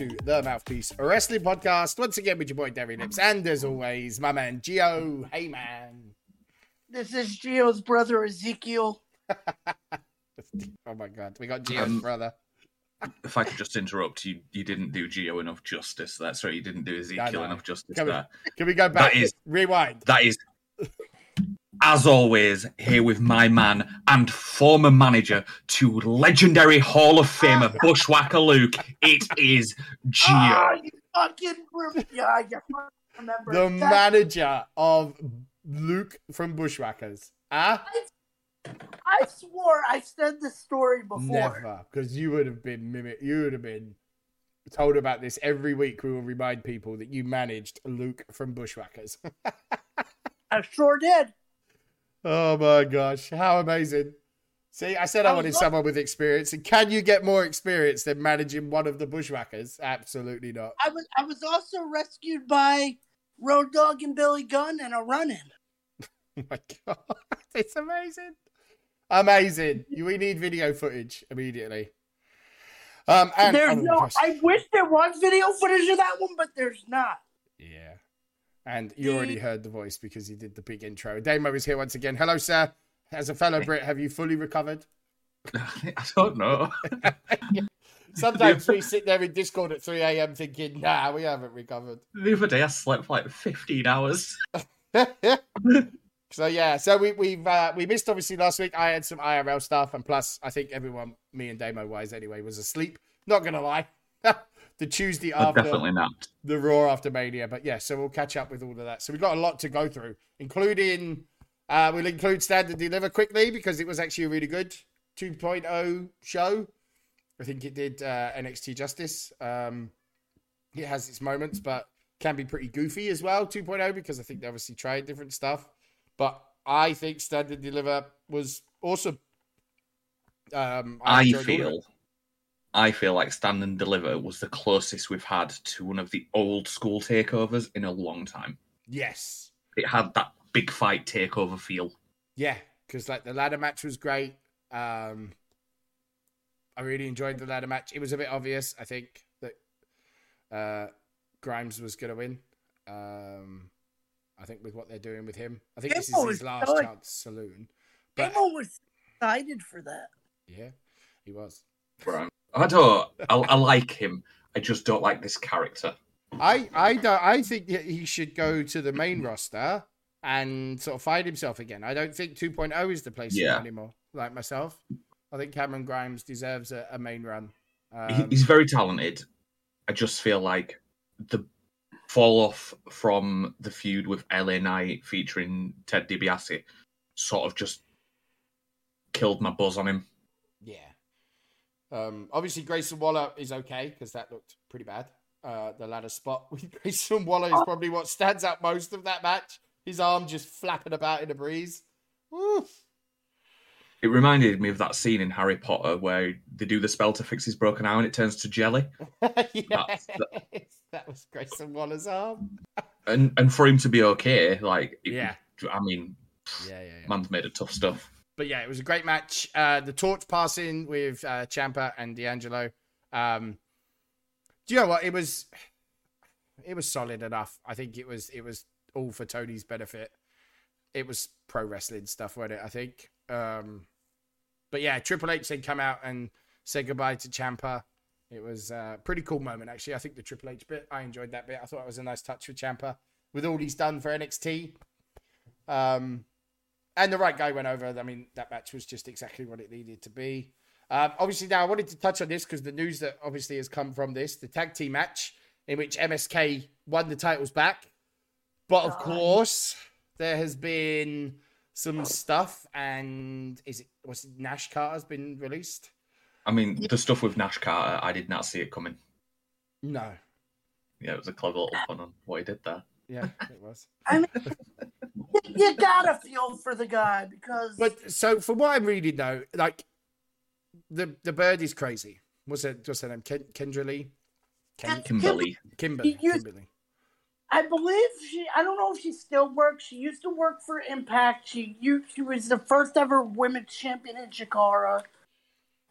welcome to the Mouthpiece Wrestling Podcast. Once again with your boy Derry Lips, and as always, my man Gio. Hey man. This is Gio's brother Ezekiel. oh my god, we got Gio's Um, brother. if I could just interrupt, you you didn't do Gio enough justice. That's right, you didn't do Ezekiel enough justice Come on. there. Can we go back? that is- Rewind. That is, as always, here with my man and former manager to legendary Hall of Famer Bushwhacker Luke. It is Ah, Gio. you fucking yeah, remember The manager of Luke from Bushwhackers. Ah, I swore I said this story before. never, because you would have been mimic. You would have been told about this every week. We will remind people that you managed Luke from Bushwhackers. I sure did. Oh my gosh, how amazing. See, I said I I wanted lo- someone with experience. And can you get more experience than managing one of the bushwhackers? Absolutely not. I was I was also rescued by Road Dogg and Billy Gunn and a run-in. Oh my god, it's amazing. Amazing. We need video footage immediately. Um, and there's oh no. gosh. I wish there was video footage of that one, but there's not. yeah. And you already heard the voice because he did the big intro. Damo is here once again. Hello, sir. As a fellow Brit, have you fully recovered? I don't know. Sometimes we sit there in Discord at 3 a.m. thinking, nah, we haven't recovered. The other day I slept for like 15 hours. so yeah, so we we've uh, we missed obviously last week. I had some IRL stuff, and plus I think everyone, me and Damo wise anyway, was asleep. Not gonna lie, the Tuesday I after definitely not. the Raw after Mania, but yeah, so we'll catch up with all of that. So we've got a lot to go through, including uh, we'll include Stand and Deliver quickly because it was actually a really good 2.0 show. I think it did uh, NXT justice. Um, it has its moments, but can be pretty goofy as well. 2.0 because I think they obviously tried different stuff. But I think Stand and Deliver was awesome. Um, I it. feel, I feel like Stand and Deliver was the closest we've had to one of the old school takeovers in a long time. yes, It had that big fight takeover feel. Yeah, because like the ladder match was great. Um, I really enjoyed the ladder match. It was a bit obvious, I think, that uh, Grimes was going to win. Um, I think with what they're doing with him, I think this is his last good. chance saloon. But Damo was excited for that. yeah, he was. Right. I don't. I, I like him. I just don't like this character. I I don't. I think he should go to the main roster and sort of find himself again. I don't think 2.0 is the place Yeah. anymore. Like myself, I think Cameron Grimes deserves a, a main run. He- Um, He's very talented. I just feel like the fall off from the feud with LA Knight featuring Ted DiBiase sort of just killed my buzz on him. Yeah. Um, obviously, Grayson Waller is okay because that looked pretty bad. Uh, the ladder spot with Grayson Waller is probably what stands out most of that match. His arm just flapping about in the breeze. Woo. It reminded me of that scene in Harry Potter where they do the spell to fix his broken arm and it turns to jelly. yes, that was Grayson Waller's arm. And and for him to be okay, like it- Yeah. I mean, Yeah, yeah, yeah. man's made of tough stuff. But yeah, it was a great match. Uh, the torch passing with uh, Ciampa and D'Angelo. Um, do you know what? It was it was solid enough. I think it was it was all for Tony's benefit. It was pro wrestling stuff, wasn't it? I think. Um, but yeah, Triple H then come out and said goodbye to Ciampa. It was a pretty cool moment, actually. I think the Triple H bit, I enjoyed that bit. I thought it was a nice touch for Ciampa with all he's done for NXT. Um, and the right guy went over. I mean, that match was just exactly what it needed to be. Um, obviously, now I wanted to touch on this because the news that obviously has come from this the tag team match in which MSK won the titles back. But of course, there has been some stuff, and is it was it Nash Carter's been released? I mean, the stuff with Nash Carter, I did not see it coming. No. Yeah, it was a clever little pun on what he did there. Yeah, it was. I mean, you, you gotta feel for the guy because But so from what I'm reading though, like the the bird is crazy. What's it? What's her name? Ken, Kendra Lee. Ken, Kim- Kimber Lee. Kimberly. you- Kimber Lee. I believe she. I don't know if she still works. She used to work for Impact. She you she was the first ever women's champion in Chikara.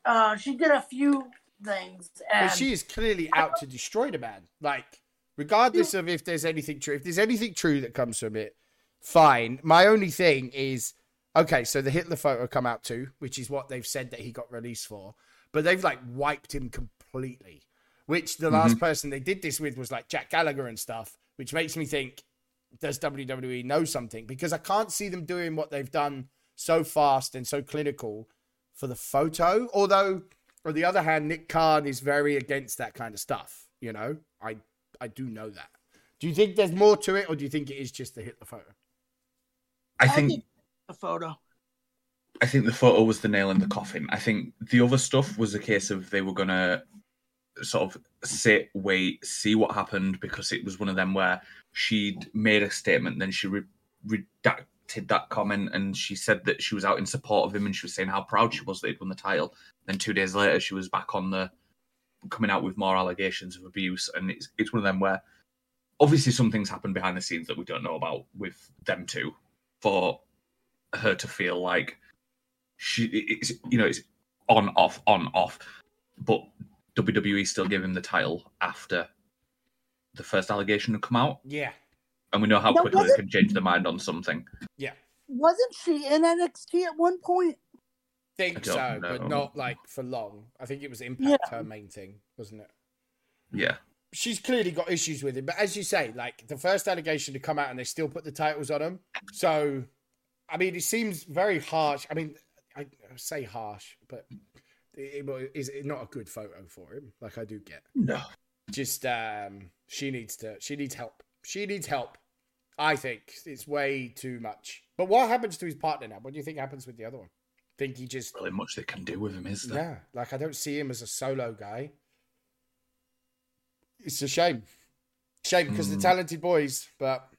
Uh, she did a few things. But And she is clearly out to destroy the man. Like, regardless of if there's anything true, if there's anything true that comes from it, fine. My only thing is, okay, so the Hitler photo come out too, which is what they've said that he got released for, but they've like wiped him completely. Which the last mm-hmm. person they did this with was like Jack Gallagher and stuff, which makes me think, does WWE know something? Because I can't see them doing what they've done so fast and so clinical for the photo. Although, on the other hand, Nick Khan is very against that kind of stuff. You know, I I do know that. Do you think there's more to it, or do you think it is just the Hitler photo? I I think the photo. I think the photo was the nail in the coffin. I think the other stuff was a case of they were gonna sort of sit, wait, see what happened because it was one of them where she'd made a statement, then she re- redacted that comment, and she said that she was out in support of him, and she was saying how proud she was that he'd won the title. Then two days later, she was back on the coming out with more allegations of abuse, and it's it's one of them where obviously some things happen behind the scenes that we don't know about with them two for her to feel like she it's you know it's on off on off but WWE still gave him the title after the first allegation had come out Yeah, and we know how No, quickly they can change their mind on something Yeah, Wasn't she in NXT at one point? think I so, don't but not like for long. I think it was Impact Yeah. her main thing, wasn't it? yeah she's clearly got issues with him. But as you say, like the first allegation to come out and they still put the titles on him. So, I mean, it seems very harsh. I mean, I, say harsh, but it, it is not a good photo for him. Like I do get. no Just um, she needs to. She needs help. She needs help. I think it's way too much. But what happens to his partner now? What do you think happens with the other one? Think he just really much they can do with him is there yeah, like I don't see him as a solo guy. It's a shame, shame because the Mm. talented boys, but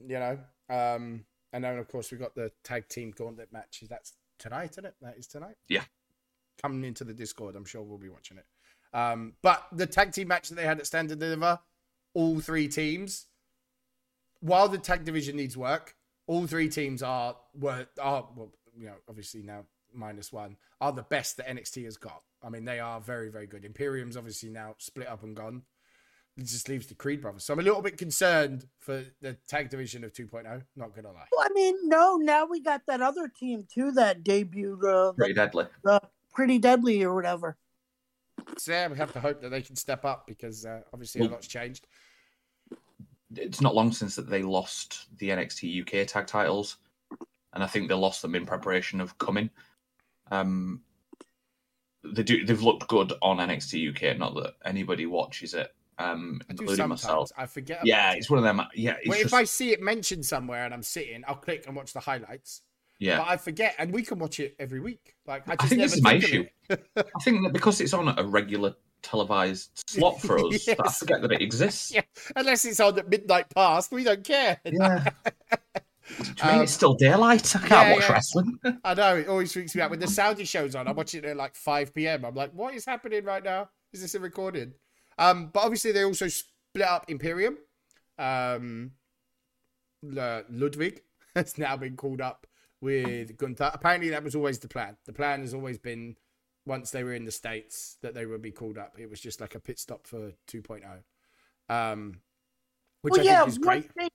you know, um, and then of course we've got the tag team gauntlet matches. That's tonight, isn't it? That is tonight. Yeah. coming into the Discord, I'm sure we'll be watching it. Um, but the tag team match that they had at Stand and Deliver, all three teams, while the tag division needs work, all three teams are were are well, you know, obviously now minus one, are the best that NXT has got. I mean, they are very, very good. Imperium's obviously now split up and gone. It just leaves the Creed brothers. So I'm a little bit concerned for the tag division of 2.0. Not gonna lie. Well, I mean, no. Now we got that other team too that debuted, uh, pretty deadly the Pretty Deadly or whatever. So yeah, we have to hope that they can step up because uh, obviously a lot's changed. it's not long since that they lost the NXT UK tag titles, and I think they lost them in preparation of coming. Um, they do. They've looked good on NXT UK. Not that anybody watches it, um, I including sometimes. myself. I forget. about Yeah, it. it's one of them. Yeah, it's Well, if I see it mentioned somewhere and I'm sitting, I'll click and watch the highlights. yeah. But I forget, and we can watch it every week. Like I I think never this is my issue. I think that because it's on a regular televised slot for us, that I forget that it exists. Yeah. Unless it's on at midnight past, we don't care. Yeah. Do you mean Um, it's still daylight? I can't yeah, watch yeah. wrestling. I know it always freaks me out when the Saudi show's on. I'm watching it at like 5 p.m. I'm like, what is happening right now? Is this a recording? Um, but obviously they also split up Imperium. Um, Ludwig has now been called up with Gunther. Apparently that was always the plan. The plan has always been once they were in the states that they would be called up. It was just like a pit stop for 2.0. Um, which well, I yeah. think is great. They,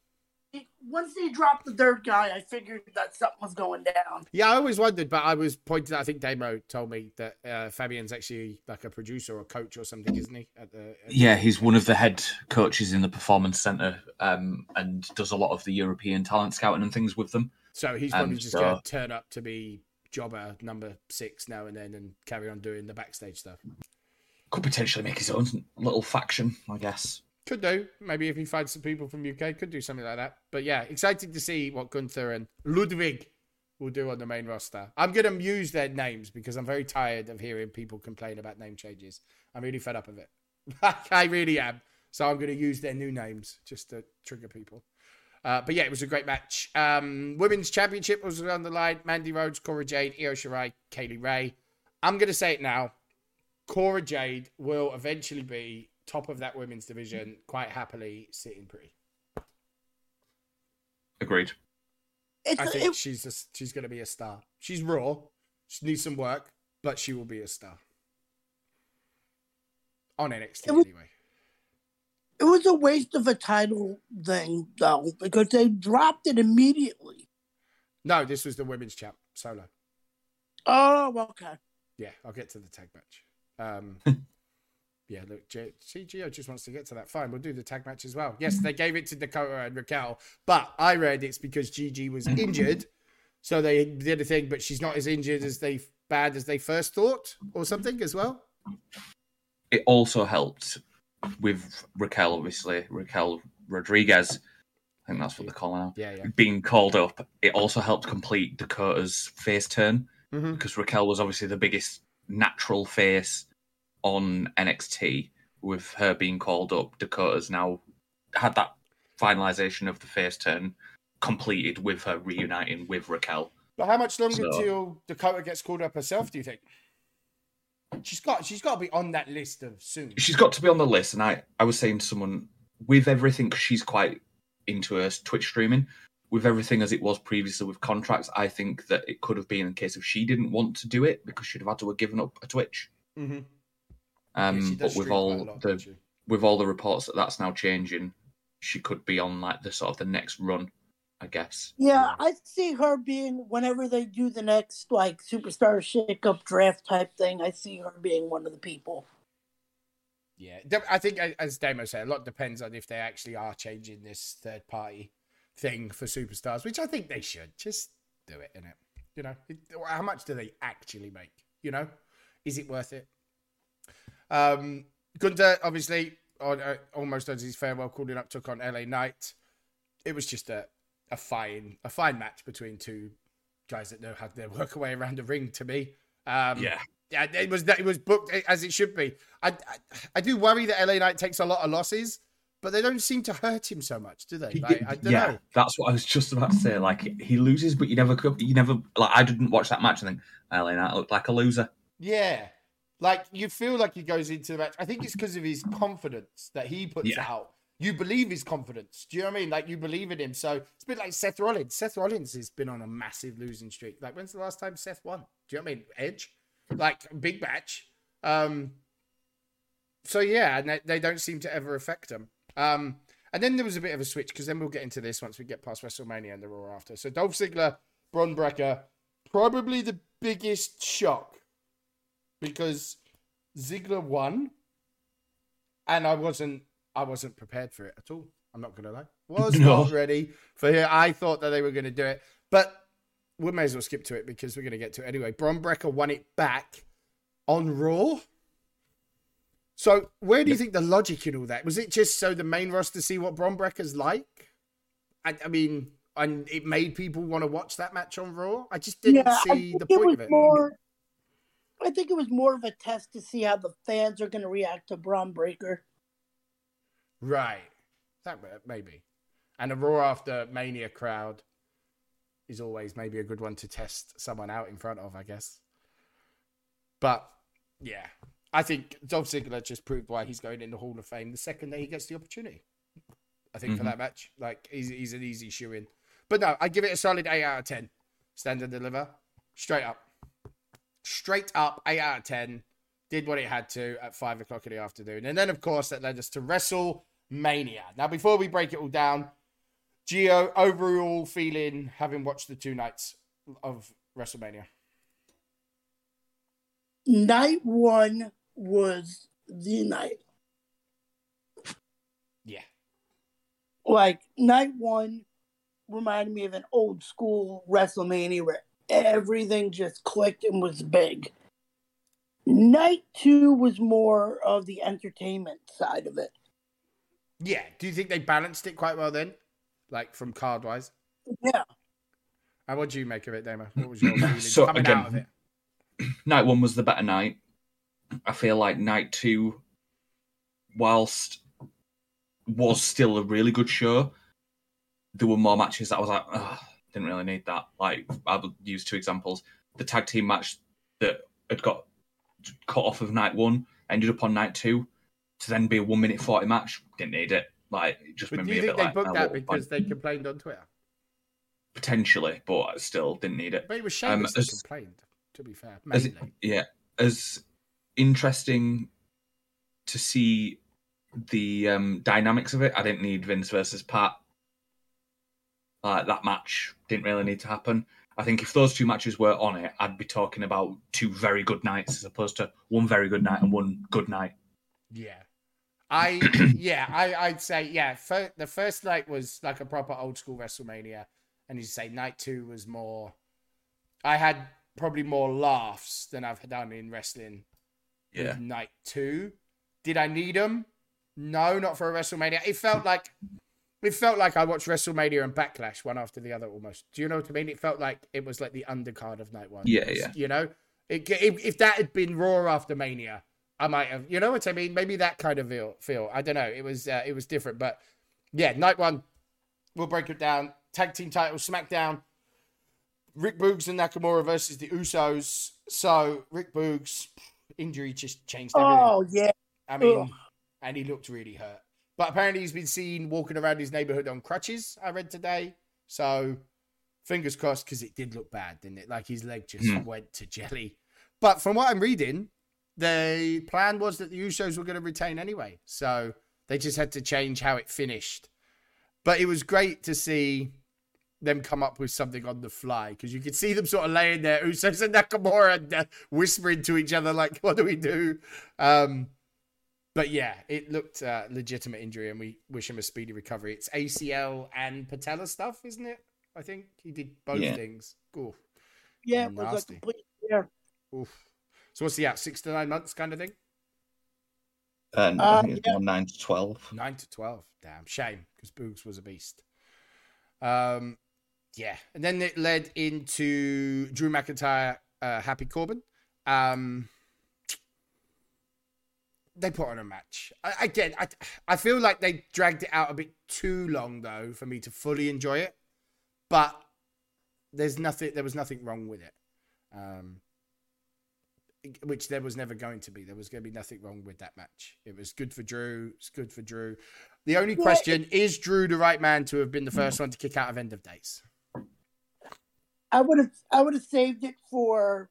once they dropped the third guy, I figured that something was going down. Yeah, I always wondered, but I was pointed. I think Damo told me that uh, Fabian's actually like a producer or coach or something, isn't he? At the, at Yeah, he's one of the head coaches in the performance center, um, and does a lot of the European talent scouting and things with them. So he's probably Um, just so- going to turn up to be jobber number six now and then and carry on doing the backstage stuff. Could potentially make his own little faction, I guess. Could do. Maybe if he finds some people from UK, could do something like that. But yeah, excited to see what Gunther and Ludwig will do on the main roster. I'm going to use their names because I'm very tired of hearing people complain about name changes. I'm really fed up of it. I really am. So I'm going to use their new names just to trigger people. Uh, but yeah, it was a great match. Um, women's championship was on the line. Mandy Rhodes, Cora Jade, Io Shirai, Kay Lee Ray. I'm going to say it now. Cora Jade will eventually be top of that women's division quite happily, sitting pretty. Agreed. It's I think it, she's a, she's going to be a star. She's raw. She needs some work, but she will be a star. on NXT It was- anyway. It was a waste of a title thing, though, because they dropped it immediately. No, this was the women's champ solo. Oh, okay. Yeah, I'll get to the tag match. Um, yeah, look, G- see, just wants to get to that. Fine, we'll do the tag match as well. Yes, they gave it to Dakota and Raquel, but I read it's because Gigi was injured, so they did a thing. But she's not as injured as they bad as they first thought, or something as well. It also helped with Raquel, obviously Raquel Rodriguez. I think that's what they call her now. Yeah, yeah. Being called up, it also helped complete Dakota's face turn Mhm. because Raquel was obviously the biggest natural face on NXT. With her being called up, Dakota's now had that finalization of the face turn completed with her reuniting with Raquel. But how much longer So- till Dakota gets called up herself? Do you think? She's got she's got to be on that list of soon. she's got to be on the list. And I, I was saying to someone with everything, she's quite into her Twitch streaming. With everything as it was previously with contracts, I think that it could have been in case if she didn't want to do it because she'd have had to have given up a Twitch. Mm-hmm. Um, but with all the with all the reports that that's now changing, she could be on like the sort of the next run, I guess. Yeah, I see her being whenever they do the next like superstar shake-up draft type thing. I see her being one of the people. Yeah, I think as Damo said, a lot depends on if they actually are changing this third party thing for superstars, which I think they should. Just do it, in it. You know, how much do they actually make? You know, is it worth it? Um, Gunther obviously on, uh, almost as his farewell calling up took on LA Knight. It was just a a fine a fine match between two guys that know how to work away around the ring. To me, um, Yeah, yeah, it was that it was booked as it should be. I, I I do worry that LA Knight takes a lot of losses, but they don't seem to hurt him so much, do they? Like, I don't yeah, know. that's what I was just about to say. Like he loses, but you never, could- you never. Like I didn't watch that match and think, LA Knight looked like a loser. Yeah, like you feel like he goes into the match. I think it's because of his confidence that he puts Yeah. out. You believe his confidence. Do you know what I mean? Like you believe in him. So it's a bit like Seth Rollins. Seth Rollins has been on a massive losing streak. Like when's the last time Seth won? Do you know what I mean? Edge, like big match. Um. So yeah, and they, they don't seem to ever affect him. Um. And then there was a bit of a switch because then we'll get into this once we get past WrestleMania and the Raw after. So Dolph Ziggler, Bron Breakker, probably the biggest shock because Ziggler won, and I wasn't I wasn't prepared for it at all. I'm not gonna lie, was No. not ready for it. I thought that they were gonna do it, but we may as well skip to it because we're gonna get to it anyway. Bron Breakker won it back on Raw. So where do you think the logic in all that was? It just so the main roster see what Bron Breakker's like? I, I mean, and it made people want to watch that match on Raw. I just didn't yeah, see think the it point was of it. more. I think it was more of a test to see how the fans are going to react to Bron Breakker. Right. That maybe. And a Raw after Mania crowd is always maybe a good one to test someone out in front of, I guess. But yeah, I think Dolph Ziggler just proved why he's going in the Hall of Fame the second that he gets the opportunity. I think for Mhm. that match, like he's he's an easy shoe in. But no, I give it a solid eight out of ten. Stand and deliver, straight up, straight up, eight out of ten. Did what it had to at five o'clock in the afternoon, and then of course that led us to WrestleMania. Now, before we break it all down, Gio overall feeling having watched the two nights of WrestleMania. Night one was the night. Yeah, Like night one reminded me of an old school WrestleMania where everything just clicked and was big. Night two was more of the entertainment side of it. yeah. Do you think they balanced it quite well then, like from card wise? Yeah. And what do you make of it, Damo? What was your feeling So, coming again, out of it? night one was the better night. I feel like night two, whilst was still a really good show, there were more matches that I was like, Ugh, didn't really need that. Like I would use two examples: the tag team match that had got cut off of night one, ended up on night two, to then be a one minute forty match. Didn't need it. Like it just But made do me you a think bit they like booked "Oh, that because fine." they complained on Twitter? potentially, but I still didn't need it. But it was Sheamus that as- complained. To be fair, as mainly. it- yeah, as interesting to see the um, dynamics of it. I didn't need Vince versus Pat. Uh, that match didn't really need to happen. I think if those two matches were on it, I'd be talking about two very good nights as opposed to one very good night and one good night. Yeah. I yeah, I I'd say yeah. Fir- the first night was like a proper old school WrestleMania, and you say night two was more. I had probably more laughs than I've done in wrestling. Yeah. Night two, did I need them? No, not for a WrestleMania. It felt like it felt like I watched WrestleMania and Backlash one after the other almost. Do you know what I mean? It felt like it was like the undercard of night one. Yeah, yeah. You know, it, if, if that had been Raw after Mania, I might have. You know what I mean? Maybe that kind of feel. Feel. I don't know. It was uh, it was different, but yeah, night one. We'll break it down. Tag team title, SmackDown. Rick Boogs and Nakamura versus the Usos. So Rick Boogs injury just changed everything. Oh yeah. I mean, Ugh. and he looked really hurt. But apparently, he's been seen walking around his neighborhood on crutches. I read today, so fingers crossed because it did look bad, didn't it? Like his leg just Hmm. went to jelly. But from what I'm reading, the plan was that the Usos were going to retain anyway, so they just had to change how it finished. But it was great to see them come up with something on the fly because you could see them sort of laying there, Usos and Nakamura, and uh, whispering to each other like, "What do we do?" Um, but yeah, it looked uh, legitimate injury, and we wish him a speedy recovery. It's ACL and patella stuff, isn't it? I think he did both Yeah. things. Oof. Yeah, it was a Nasty. complete yeah. Oof. So what's he out? Six to nine months, kind of thing. And Uh, I think it's yeah. more nine to twelve. Nine to twelve. Damn shame, because Boogs was a beast. Um, yeah, and then it led into Drew McIntyre, uh, Happy Corbin. Um, they put on a match. I, again, I I feel like they dragged it out a bit too long though for me to fully enjoy it. But there's nothing. There was nothing wrong with it. Um, which there was never going to be. There was going to be nothing wrong with that match. It was good for Drew. It's good for Drew. The only Yeah, question is Drew the right man to have been the first one to kick out of End of Days? I would have I would have saved it for,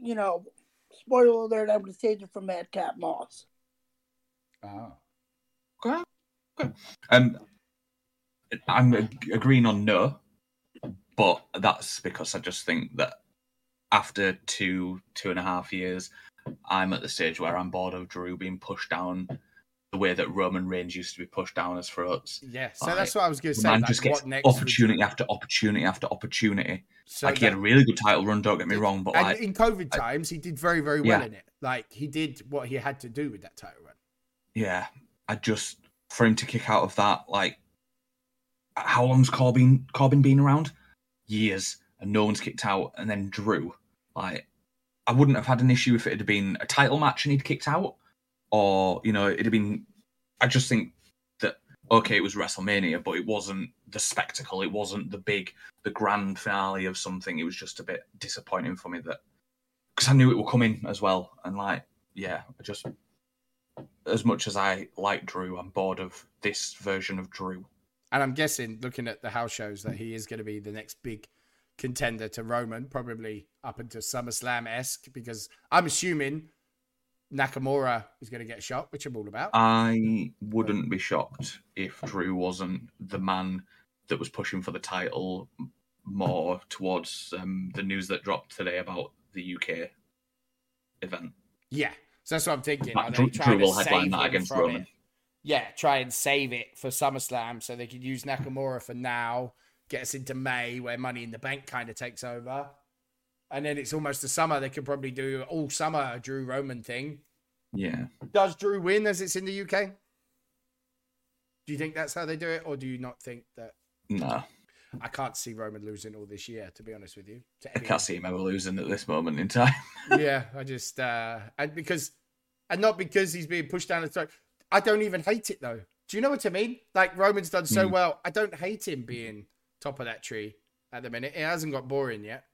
you know, spoiler alert. I would have saved it for Madcap Moss. Oh. Okay. okay. Um, I'm agreeing on no, but that's because I just think that after two two and a half years, I'm at the stage where I'm bored of Drew being pushed down the way that Roman Reigns used to be pushed down his throats. Yeah. So Right. that's what I was going to say. man like, just gets what next? opportunity after opportunity after opportunity. So like he had a really good title run. Don't get me wrong, but and like in COVID I- times, he did very, very well Yeah. in it. Like he did what he had to do with that title run. Yeah, I just for him to kick out of that, like how long's Corbin Corbin been around? Years, and no one's kicked out, and then Drew. Like, I wouldn't have had an issue if it had been a title match and he'd kicked out, or you know, it'd have been. I just think that okay, it was WrestleMania, but it wasn't the spectacle. It wasn't the big, the grand finale of something. It was just a bit disappointing for me that because I knew it would come in as well, and like, yeah, I just as much as I like Drew, I'm bored of this version of Drew. And I'm guessing, looking at the house shows, that he is going to be the next big contender to Roman, probably up into SummerSlam esque, because I'm assuming Nakamura is going to get shot, which I'm all about. I wouldn't be shocked if Drew wasn't the man that was pushing for the title more towards um, the news that dropped today about the UK event. yeah. So that's what I'm thinking. Are they trying to save that him against from Roman. it? Yeah, try and save it for SummerSlam so they could use Nakamura for now, get us into May where Money in the Bank kind of takes over. And then it's almost the summer. They could probably do all summer a Drew Roman thing. Yeah, Does Drew win as it's in the UK? Do you think that's how they do it, or do you not think that? no, I can't see Roman losing all this year, to be honest with you. I can't see him ever losing at this moment in time. yeah, I just uh and because and not because he's being pushed down the throat. I don't even hate it though. Do you know what I mean? Like Roman's done so Mm. well. I don't hate him being top of that tree at the minute. It hasn't got boring yet.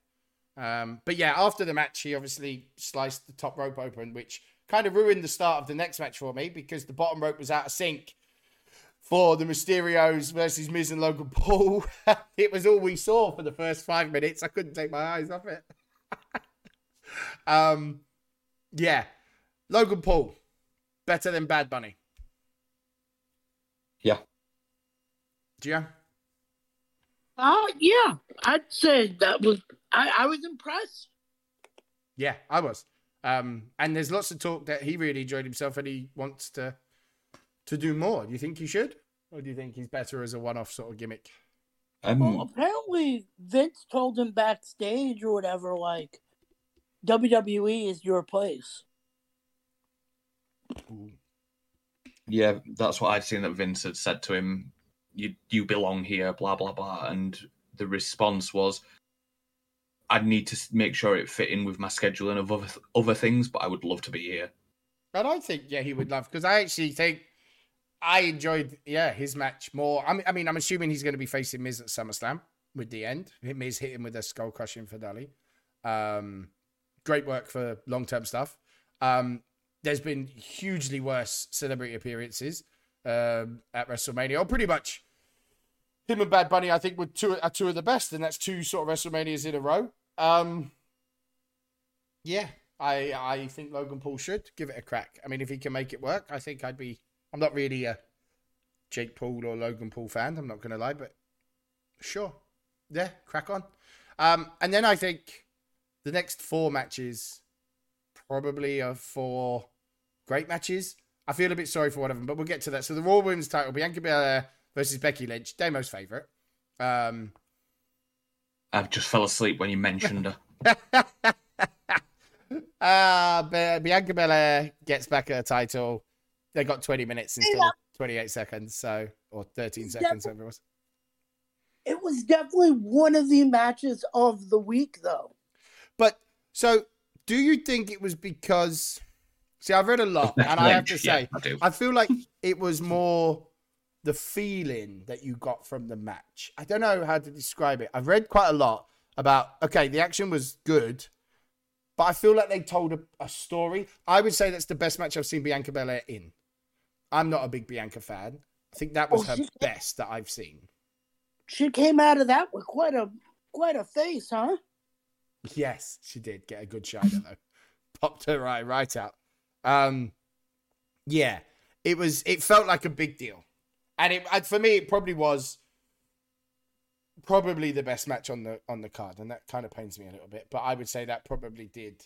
Um, but yeah, after the match, he obviously sliced the top rope open, which kind of ruined the start of the next match for me because the bottom rope was out of sync for the Mysterios versus Miz and Logan Paul. it was all we saw for the first five minutes. I couldn't take my eyes off it. um, yeah, Logan Paul. better than Bad Bunny? Yeah. Gia? Uh, yeah, I'd say that was, I, I was impressed. Yeah, I was. Um, and there's lots of talk that he really enjoyed himself and he wants to to do more. Do you think he should? Or do you think he's better as a one off sort of gimmick? Um, Well, apparently Vince told him backstage or whatever, like WWE is your place. yeah, that's what I'd seen that Vince had said to him. You you belong here, blah blah blah, and the response was, "I'd need to make sure it fit in with my scheduling of other other things, but I would love to be here." And I think yeah he would love because I actually think I enjoyed yeah his match more. I mean, I mean I'm assuming he's going to be facing Miz at SummerSlam with the end. Miz hit him with a skull crushing finale. Um, great work for long term stuff. Um, there's been hugely worse celebrity appearances um, at WrestleMania. Or pretty much him and Bad Bunny, I think, were two are two of the best, and that's two sort of WrestleManias in a row. Um, yeah, I I think Logan Paul should give it a crack. I mean, if he can make it work, I think I'd be. I'm not really a Jake Paul or Logan Paul fan. I'm not going to lie, but sure, yeah, crack on. Um, and then I think the next four matches probably are four great matches. I feel a bit sorry for one of them, but we'll get to that. So the Raw Women's title: Bianca Belair versus Becky Lynch, Damo's favorite. Um, I just fell asleep when you mentioned her. uh, Bianca Belair gets back her title. They got 20 minutes instead of 28 seconds, so or 13 seconds, whatever it was. It was definitely one of the matches of the week, though. But so, do you think it was because? See, I've read a lot, and I have to Yeah, say, I. I feel like it was more the feeling that you got from the match. I don't know how to describe it. I've read quite a lot about, okay, the action was good, but I feel like they told a, a story. I would say that's the best match I've seen Bianca Belair in. I'm not a big Bianca fan. I think that was Oh, her best that I've seen. She came out of that with quite a quite a face, huh? Yes, she did get a good shiner though. Popped her eye right out. Um, yeah, it was. It felt like a big deal, and it and for me, it probably was probably the best match on the on the card, and that kind of pains me a little bit. But I would say that probably did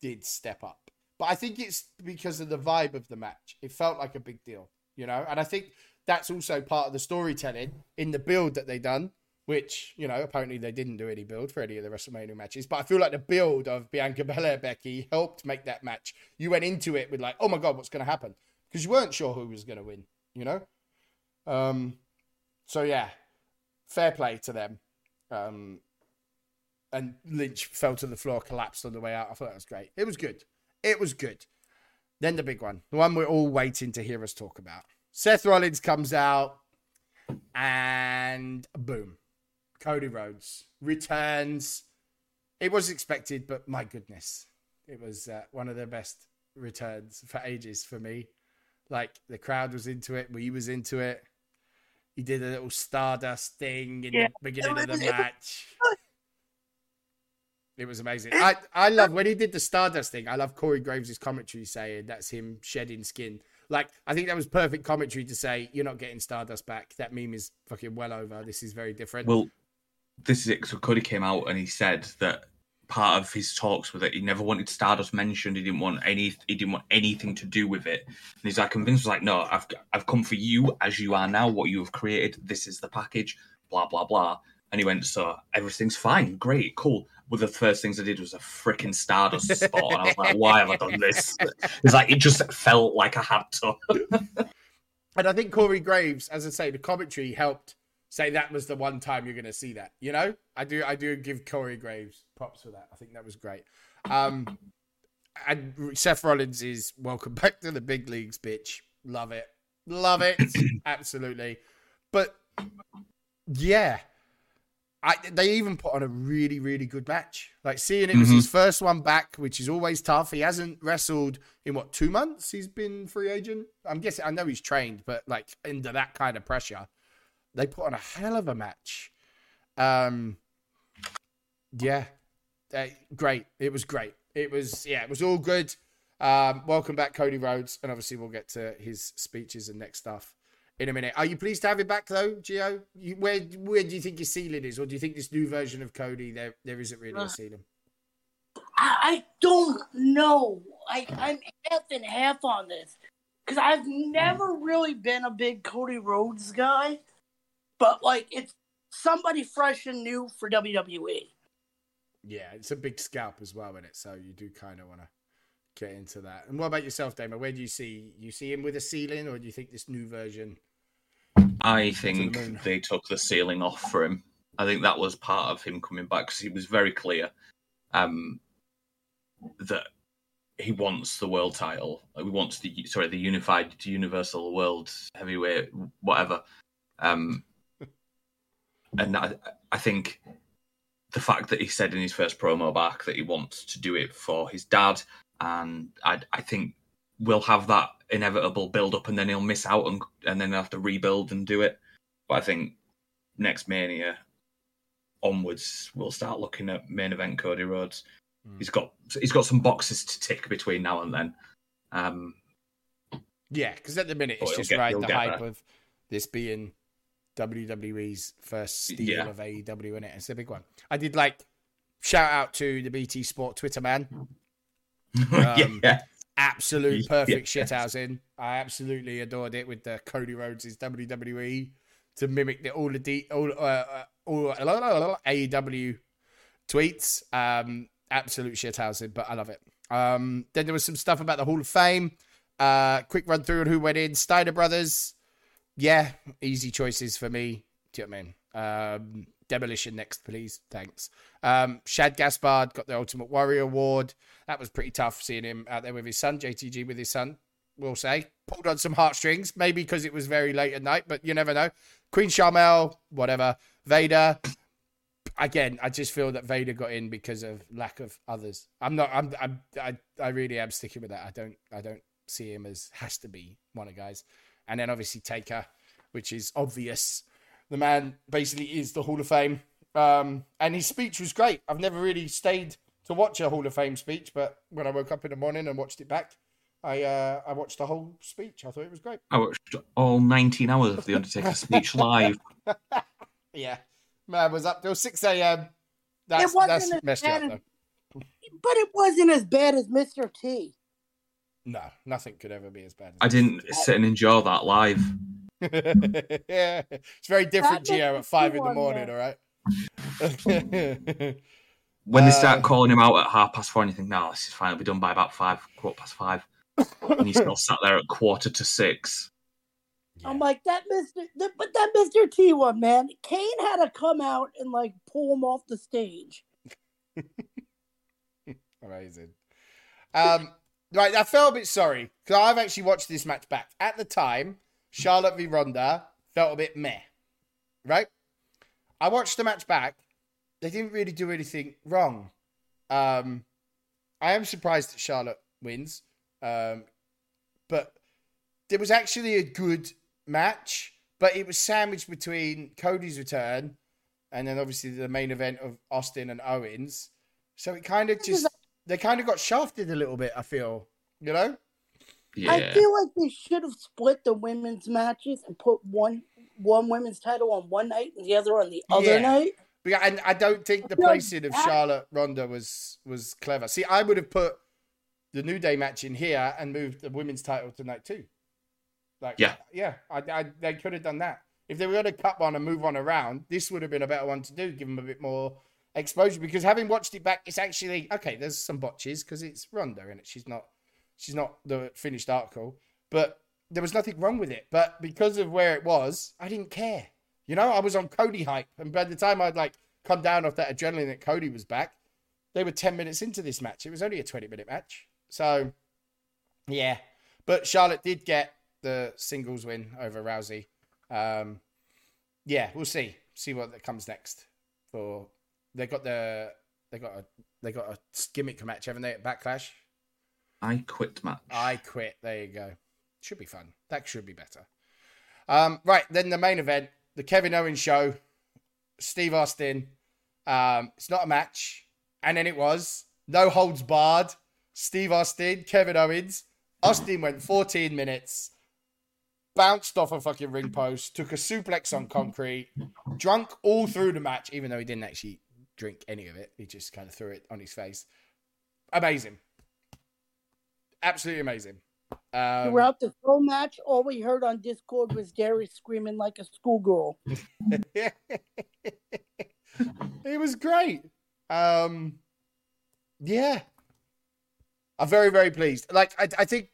did step up. But I think it's because of the vibe of the match. It felt like a big deal, you know, and I think that's also part of the storytelling in the build that they done which you know apparently they didn't do any build for any of the WrestleMania matches. But I feel like the build of Bianca Belair Becky helped make that match. You went into it with like, oh my god, what's going to happen? Because you weren't sure who was going to win. You know. Um. So yeah, fair play to them. Um. And Lynch fell to the floor, collapsed on the way out. I thought that was great. It was good. It was good. Then the big one, the one we're all waiting to hear us talk about. Seth Rollins comes out, and boom, Cody Rhodes returns. It was expected, but my goodness, it was uh, one of the best returns for ages for me. Like the crowd was into it, we was into it. He did a little Stardust thing in Yeah, the beginning of the was- it was match. It was amazing. Eh? I, I love when he did the Stardust thing. I love Corey Graves' commentary saying that's him shedding skin. Like, I think that was perfect commentary to say, you're not getting Stardust back. That meme is fucking well over. This is very different. Well, this is it. So Cody came out and he said that part of his talks were that he never wanted Stardust mentioned. He didn't want any. He didn't want anything to do with it. And he's like, and Vince was like, "No, I've I've come for you as you are now. What you have created. This is the package. Blah blah blah." And he went, "So everything's fine, great, cool." Well, the first things I did was a freaking Stardust spot, and I was like, "Why have I done this?" It's like it just felt like I had to. And I think Corey Graves, as I say, the commentary helped say that was the one time you're going to see that. You know, I do, I do give Corey Graves props for that. I think that was great. Um, and Seth Rollins is welcome back to the big leagues, bitch. Love it, love it, absolutely. But yeah, I, they even put on a really, really good match. Like seeing it was Mhm. his first one back, which is always tough. He hasn't wrestled in what two months? He's been free agent. I'm guessing. I know he's trained, but like under that kind of pressure, they put on a hell of a match. Um, yeah, Uh, great. It was great. It was yeah, it was all good. Um, welcome back, Cody Rhodes, and obviously we'll get to his speeches and next stuff in a minute. Are you pleased to have him back though, Gio? You, where where do you think your ceiling is, or do you think this new version of Cody there there isn't really a uh, ceiling? I, I don't know. I, I'm half and half on this because I've never really been a big Cody Rhodes guy, but like it's somebody fresh and new for WWE. Yeah, it's a big scalp as well in it, so you do kind of want to get into that. And what about yourself, Damon? Where do you see you see him with a ceiling, or do you think this new version? I think they took the ceiling off for him. I think that was part of him coming back because he was very clear um, that he wants the world title. He wants the sorry the unified universal world heavyweight whatever. Um, and I, I think the fact that he said in his first promo back that he wants to do it for his dad, and I, I think we'll have that inevitable build up, and then he'll miss out, and and then have to rebuild and do it. But I think next Mania onwards, we'll start looking at main event Cody Rhodes. Mm. He's got he's got some boxes to tick between now and then. Um, yeah, because at the minute it's just get, right the hype there. of this being WWE's first steal yeah. of AEW, in it? it's a big one. I did like shout out to the BT Sport Twitter man. Um, yeah. Absolute perfect yeah. shithousing. I absolutely adored it with the Cody Rhodes' WWE to mimic the, all the de- all, uh, uh all uh, AEW tweets. Um, absolute shithousing, but I love it. Um, then there was some stuff about the Hall of Fame. Uh, quick run through on who went in. Steiner Brothers, yeah, easy choices for me. Do you know what I mean? Um, Demolition next, please. Thanks. Um, Shad Gaspard got the Ultimate Warrior Award. That was pretty tough seeing him out there with his son, JTG with his son, we'll say. Pulled on some heartstrings, maybe because it was very late at night, but you never know. Queen Sharmell, whatever. Vader. Again, I just feel that Vader got in because of lack of others. I'm not. I'm. I'm I. I really am sticking with that. I don't. I don't see him as has to be one of guys and then obviously Taker, which is obvious. The man basically is the Hall of Fame, um, and his speech was great. I've never really stayed to watch a Hall of Fame speech, but when I woke up in the morning and watched it back, I uh, I watched the whole speech. I thought it was great. I watched all 19 hours of the Undertaker speech live. yeah, man was up till 6 a.m. That's, that's messed up, though. But it wasn't as bad as Mr. T. No, nothing could ever be as bad. As I didn't sit and enjoy that live. Yeah, it's very different, Gio, at five in the morning. All right. when they start uh, calling him out at half past four, and you think, "No, this is fine. It'll be done by about five, quarter past five. and he's still sat there at quarter to six. Yeah. I'm like that, Mister. But that Mister T one, man, Kane had to come out and like pull him off the stage. Amazing. Um, Right, I felt a bit sorry because I've actually watched this match back. At the time, Charlotte v Ronda felt a bit meh. Right? I watched the match back. They didn't really do anything wrong. Um, I am surprised that Charlotte wins. Um, but there was actually a good match, but it was sandwiched between Cody's return and then obviously the main event of Austin and Owens. So it kind of just they kind of got shafted a little bit. I feel, you know. Yeah. I feel like they should have split the women's matches and put one one women's title on one night and the other on the other yeah. night. But and I don't think the placing of Charlotte Ronda was was clever. See, I would have put the New Day match in here and moved the women's title to night two. Like, yeah, yeah, I, I, they could have done that. If they were going to cut one and move on around, this would have been a better one to do. Give them a bit more exposure because having watched it back, it's actually okay. There's some botches because it's Ronda and it. She's not she's not the finished article, but there was nothing wrong with it. But because of where it was, I didn't care. You know, I was on Cody hype, and by the time I'd like come down off that adrenaline that Cody was back, they were ten minutes into this match. It was only a twenty minute match, so yeah. But Charlotte did get the singles win over Rousey. Um, yeah, we'll see. See what comes next for they got the they got a they got a gimmick match, haven't they? At Backlash. I quit match. I quit. There you go. Should be fun. That should be better. Um, right then, the main event, the Kevin Owens show, Steve Austin. Um, it's not a match, and then it was no holds barred. Steve Austin, Kevin Owens. Austin went 14 minutes, bounced off a fucking ring post, took a suplex on concrete, drunk all through the match, even though he didn't actually drink any of it. He just kind of threw it on his face. Amazing. Absolutely amazing. Um, Throughout the full match, all we heard on Discord was Darius screaming like a schoolgirl. it was great. Um, yeah, I'm very, very pleased. Like, I, I think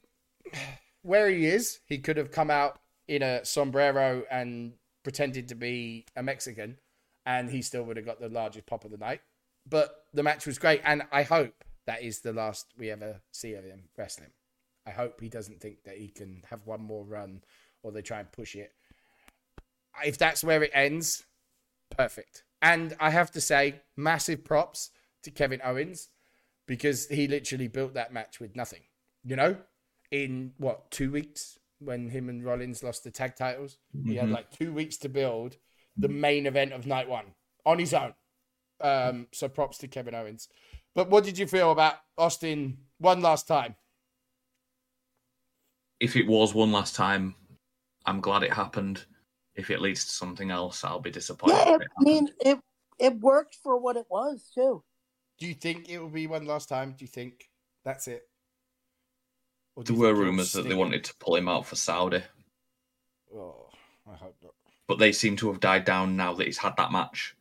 where he is, he could have come out in a sombrero and pretended to be a Mexican, and he still would have got the largest pop of the night. But the match was great, and I hope that is the last we ever see of him wrestling. I hope he doesn't think that he can have one more run or they try and push it. If that's where it ends, perfect. And I have to say, massive props to Kevin Owens because he literally built that match with nothing. You know, in what two weeks when him and Rollins lost the tag titles, he had Mhm. like two weeks to build the main event of night one on his own. Um, so props to Kevin Owens. But what did you feel about Austin one last time? If it was one last time, I'm glad it happened. If it leads to something else, I'll be disappointed. Yeah, it, it I mean, it it worked for what it was too. Do you think it will be one last time? Do you think that's it? There were rumours that they wanted to pull him out for Saudi, him? Oh, I hope not. but they seem to have died down now that he's had that match.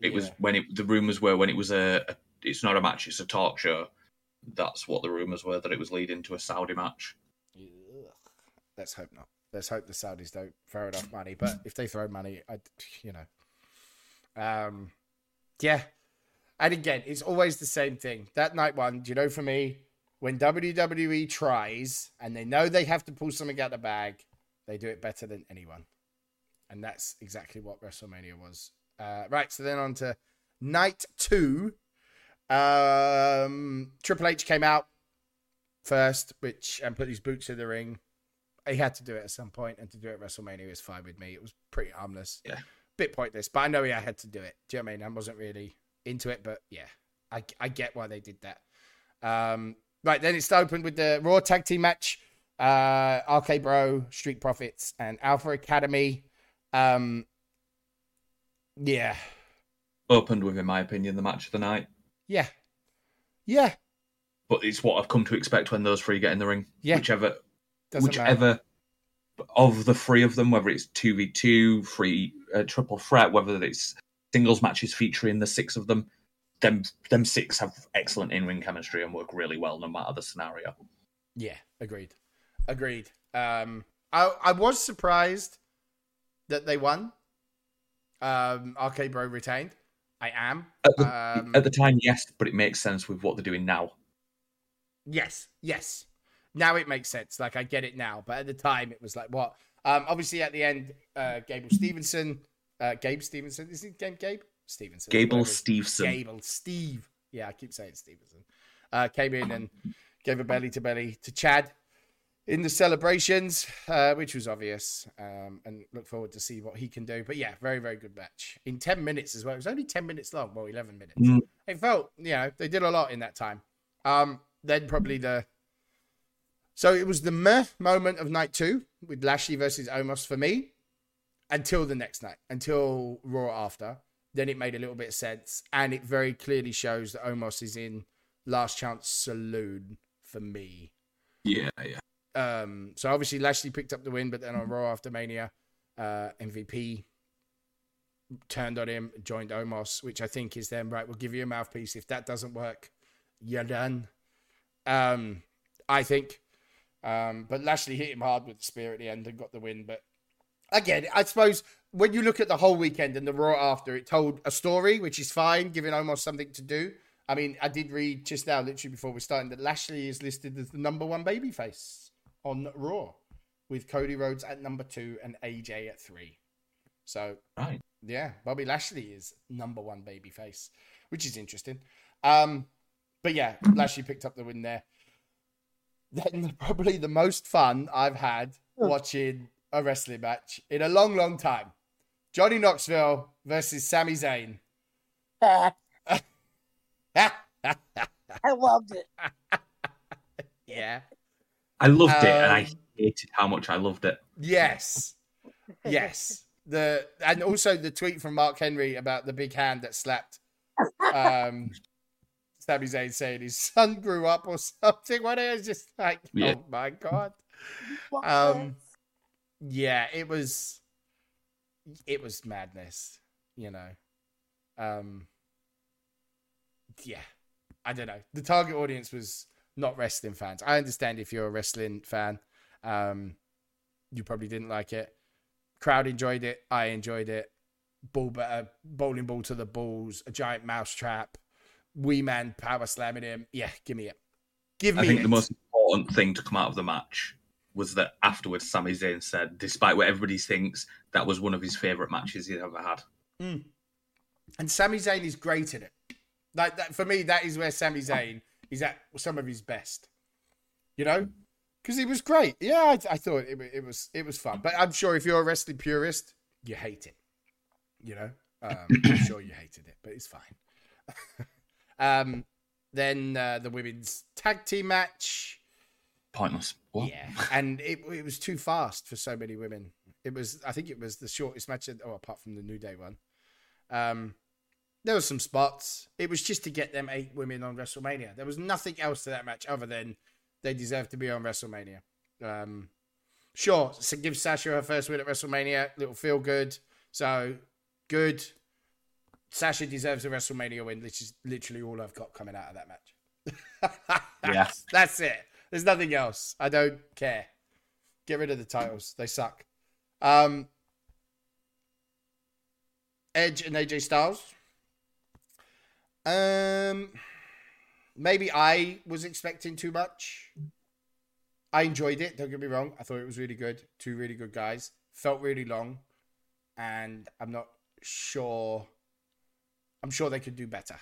It was when it the rumours were when it was a, a it's not a match, it's a talk show. That's what the rumours were that it was leading to a Saudi match. Ugh. Let's hope not. Let's hope the Saudis don't throw enough money. But if they throw money, I, you know, um, yeah. And again, it's always the same thing. That night one, do you know, for me, when WWE tries and they know they have to pull something out of the bag, they do it better than anyone. And that's exactly what WrestleMania was. Uh, right. So then on to night two. Um, Triple H came out first, which and put his boots in the ring. He had to do it at some point, and to do it at WrestleMania was fine with me. It was pretty harmless, Yeah. bit pointless, but I know he had to do it. Do you know what I mean? I wasn't really into it, but yeah, I I get why they did that. Um, right then, it's opened with the Raw Tag Team match. Uh, RK Bro, Street Profits, and Alpha Academy. Um, yeah, Opened with, in my opinion, the match of the night. Yeah, yeah, But it's what I've come to expect when those three get in the ring. Yeah. Whichever doesn't matter. whichever of the three of them, whether it's two v two, free uh, triple threat, whether it's singles matches featuring the six of them, them them six have excellent in ring chemistry and work really well no matter the scenario. Yeah, agreed. Agreed. Um, I I was surprised that they won. Um, RK Bro retained. I am. At the, Um, at the time, yes, but it makes sense with what they're doing now. Yes, yes. Now it makes sense. Like I get it now, but at the time it was like what? Um, obviously at the end, uh, Gable Stevenson, uh, Gabe Stevenson. Is it Gabe? Gabe Stevenson. Gable Stevenson. Gable Steve. Yeah, I keep saying Stevenson. Uh, came in and gave a belly to belly to Chad in the celebrations, uh, which was obvious. Um, and look forward to see what he can do. But yeah, very very good match in ten minutes as well. It was only ten minutes long. Well, eleven minutes. Mm. It felt you know they did a lot in that time. Um, then probably the. So it was the meh moment of night two with Lashley versus Omos for me until the next night, until Raw after. Then it made a little bit of sense. And it very clearly shows that Omos is in Last Chance Saloon for me. Yeah, yeah. Um, so obviously Lashley picked up the win, but then on Raw after Mania, uh, MVP turned on him, joined Omos, which I think is then right. We'll give you a mouthpiece. If that doesn't work, you're done. Um, I think. Um, but Lashley hit him hard with the spear at the end and got the win. But again, I suppose when you look at the whole weekend and the Raw after, it told a story, which is fine, giving Omos something to do. I mean, I did read just now, literally before we're starting, that Lashley is listed as the number one babyface on Raw, with Cody Rhodes at number two and AJ at three. So Right. yeah, Bobby Lashley is number one babyface, which is interesting. Um, but yeah, Lashley picked up the win there. Then probably the most fun I've had watching a wrestling match in a long, long time. Johnny Knoxville versus Sami Zayn. I loved it. yeah. I loved it, and I Um, hated how much I loved it. Yes. Yes. The and also the tweet from Mark Henry about the big hand that slapped um Sami Zayn saying his son grew up or something. What it was just like, Yeah. oh my god. Um, Yeah, it was it was madness, you know. Um yeah. I don't know. The target audience was not wrestling fans. I understand if you're a wrestling fan. Um you probably didn't like it. Crowd enjoyed it. I enjoyed it. Ball uh, bowling ball to the balls, a giant mouse trap, wee man power slamming him. Yeah, give me it. Give me I think it. the most important thing to come out of the match was that afterwards, Sami Zayn said, despite what everybody thinks, that was one of his favourite matches he'd ever had. And Sami Zayn is great in it. Like that for me, that is where Sami Zayn is at some of his best. You know, because he was great. Yeah, I, I thought it, it was it was fun. But I'm sure if you're a wrestling purist, you hate it. You know, um, I'm sure you hated it, but it's fine. um, then uh, the women's tag team match. Pointless. What? Yeah, and it it was too fast for so many women. It was, I think, it was the shortest match. Oh, apart from the New Day one, um, there were some spots. It was just to get them eight women on WrestleMania. There was nothing else to that match other than they deserve to be on WrestleMania. Um, sure, so give Sasha her first win at WrestleMania. Little feel good. So good. Sasha deserves a WrestleMania win, This is literally all I've got coming out of that match. Yeah. That's it. There's nothing else. I don't care. Get rid of the titles. They suck. Um, Edge and AJ Styles. Um, maybe I was expecting too much. I enjoyed it. Don't get me wrong. I thought it was really good. Two really good guys. Felt really long, and I'm not sure. I'm sure they could do better.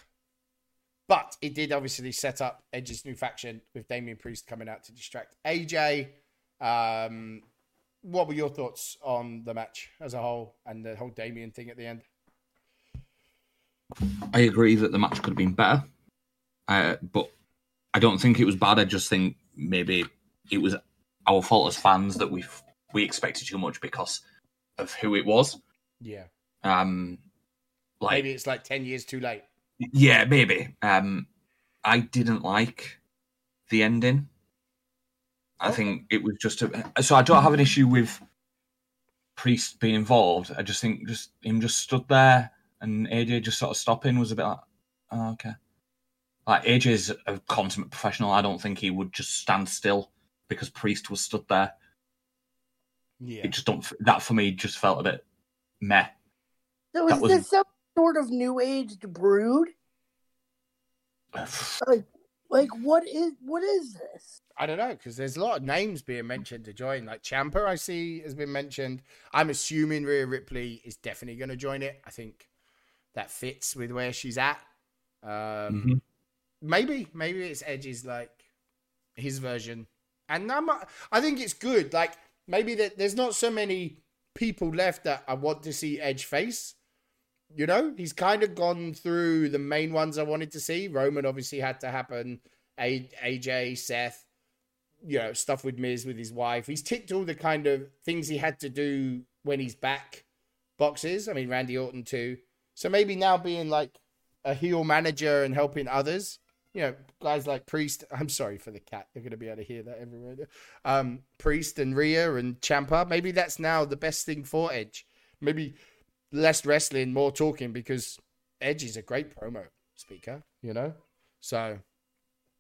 But it did obviously set up Edge's new faction with Damian Priest coming out to distract AJ. Um, what were your thoughts on the match as a whole and the whole Damian thing at the end? I agree that the match could have been better, uh, but I don't think it was bad. I just think maybe it was our fault as fans that we we expected too much because of who it was. Yeah. Um, like Maybe it's like 10 years too late. yeah, maybe. Um, I didn't like the ending. I Okay. think it was just a, so I don't have an issue with Priest being involved. I just think just him just stood there and AJ just sort of stopping was a bit like, oh, okay. Like AJ's a consummate professional. I don't think he would just stand still because Priest was stood there. Yeah. It just don't. That for me just felt a bit meh. So That is was- this some sort of new age brood? Like what is what is this? I don't know because there's a lot of names being mentioned to join. Like Ciampa, I see has been mentioned. I'm assuming Rhea Ripley is definitely going to join it. I think that fits with where she's at. Um, Mhm. Maybe, maybe it's Edge's like his version, and I'm. I think it's good. Like maybe that there's not so many people left that I want to see Edge face. You know, he's kind of gone through the main ones I wanted to see. Roman obviously had to happen. A- AJ, Seth, you know, stuff with Miz with his wife. He's ticked all the kind of things he had to do when he's back boxes. I mean, Randy Orton too. So maybe now being like a heel manager and helping others, you know, guys like Priest. I'm sorry for the cat. They're going to be able to hear that everywhere. Um, Priest and Rhea and Ciampa. Maybe that's now the best thing for Edge. Maybe less wrestling, more talking because Edge is a great promo speaker, you know? So,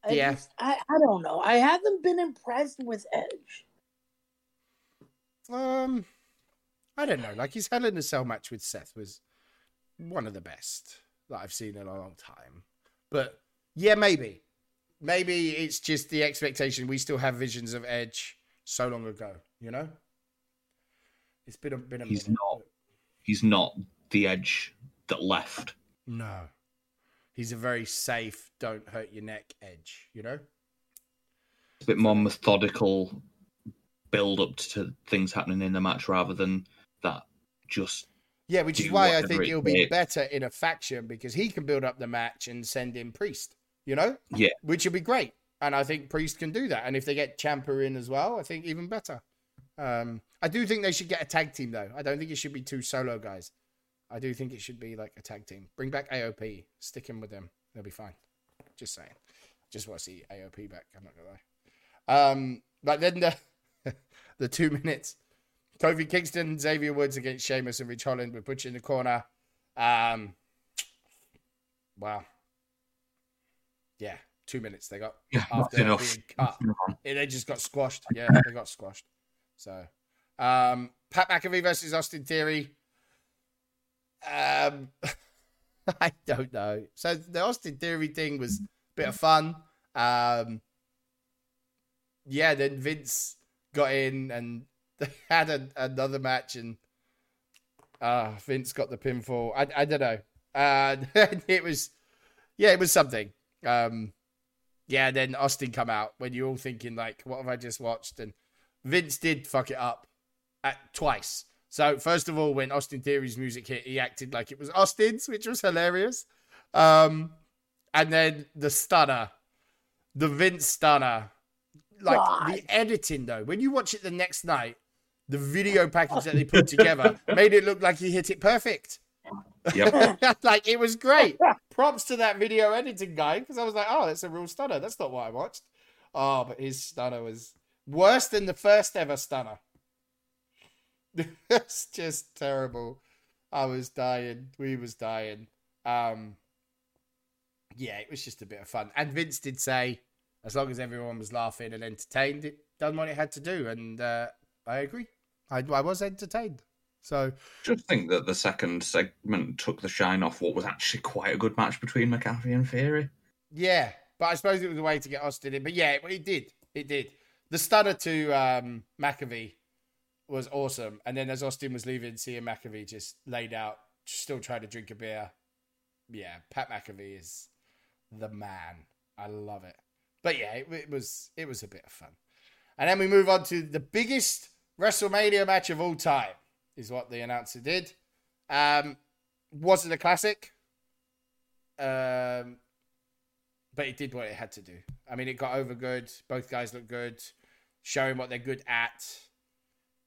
I Yeah. just, I, I don't know. I haven't been impressed with Edge. um, I don't know. Like his Hell in a Cell match with Seth was one of the best that I've seen in a long time. But yeah, maybe. Maybe it's just the expectation. We still have visions of Edge so long ago, you know? It's been a, been a He's minute. not. He's not the edge that left. No. He's a very safe, don't hurt your neck edge, you know? a bit more methodical build up to things happening in the match rather than that just Yeah, which is why I think it it'll be takes. better in a faction because he can build up the match and send in Priest, you know? Yeah. Which would be great. And I think Priest can do that. And if they get Ciampa in as well, I think even better. Um, I do think they should get a tag team though. I don't think it should be two solo guys. I do think it should be like a tag team. Bring back AOP, stick him with them. They'll be fine. Just saying. Just want to see AOP back. I'm not gonna lie. Um, but then the the two minutes, Kofi Kingston, Xavier Woods against Sheamus and Ridge Holland with Butcher in the corner. Um, wow. Yeah, two minutes they got Yeah, after being cut. Yeah, they just got squashed. Yeah, they got squashed. So, um, Pat McAfee versus Austin Theory. Um, I don't know. So the Austin Theory thing was a bit of fun. Um, yeah, then Vince got in and they had a, another match, and uh, Vince got the pinfall. I, I don't know. Uh, it was, yeah, it was something. Um, yeah, then Austin come out when you're all thinking like, what have I just watched? And Vince did fuck it up at twice. So first of all, when Austin Theory's music hit, he acted like it was Austin's, which was hilarious. Um, and then the stunner, the Vince stunner, like God. the editing though. When you watch it the next night, the video package that they put together made it look like he hit it perfect. Yep. like it was great. Props to that video editing guy because I was like, oh, that's a real stunner. That's not what I watched. Oh, but his stunner was worse than the first ever stunner. it's just terrible. I was dying. We was dying. Um, yeah, it was just a bit of fun. And Vince did say, as long as everyone was laughing and entertained, it done what it had to do. And uh, I agree. I, I was entertained. So Just think that the second segment took the shine off what was actually quite a good match between McAfee and Theory. Yeah, but I suppose it was a way to get Austin in. But yeah, it, it did. It did. The stunner to um, McAfee was awesome. And then as Austin was leaving, seeing McAfee just laid out, still trying to drink a beer. Yeah, Pat McAfee is the man. I love it. But yeah, it, it was it was a bit of fun. And then we move on to the biggest WrestleMania match of all time, is what the announcer did. Um, was it a classic? Um, but it did what it had to do. I mean, it got over good. Both guys looked good, showing what they're good at.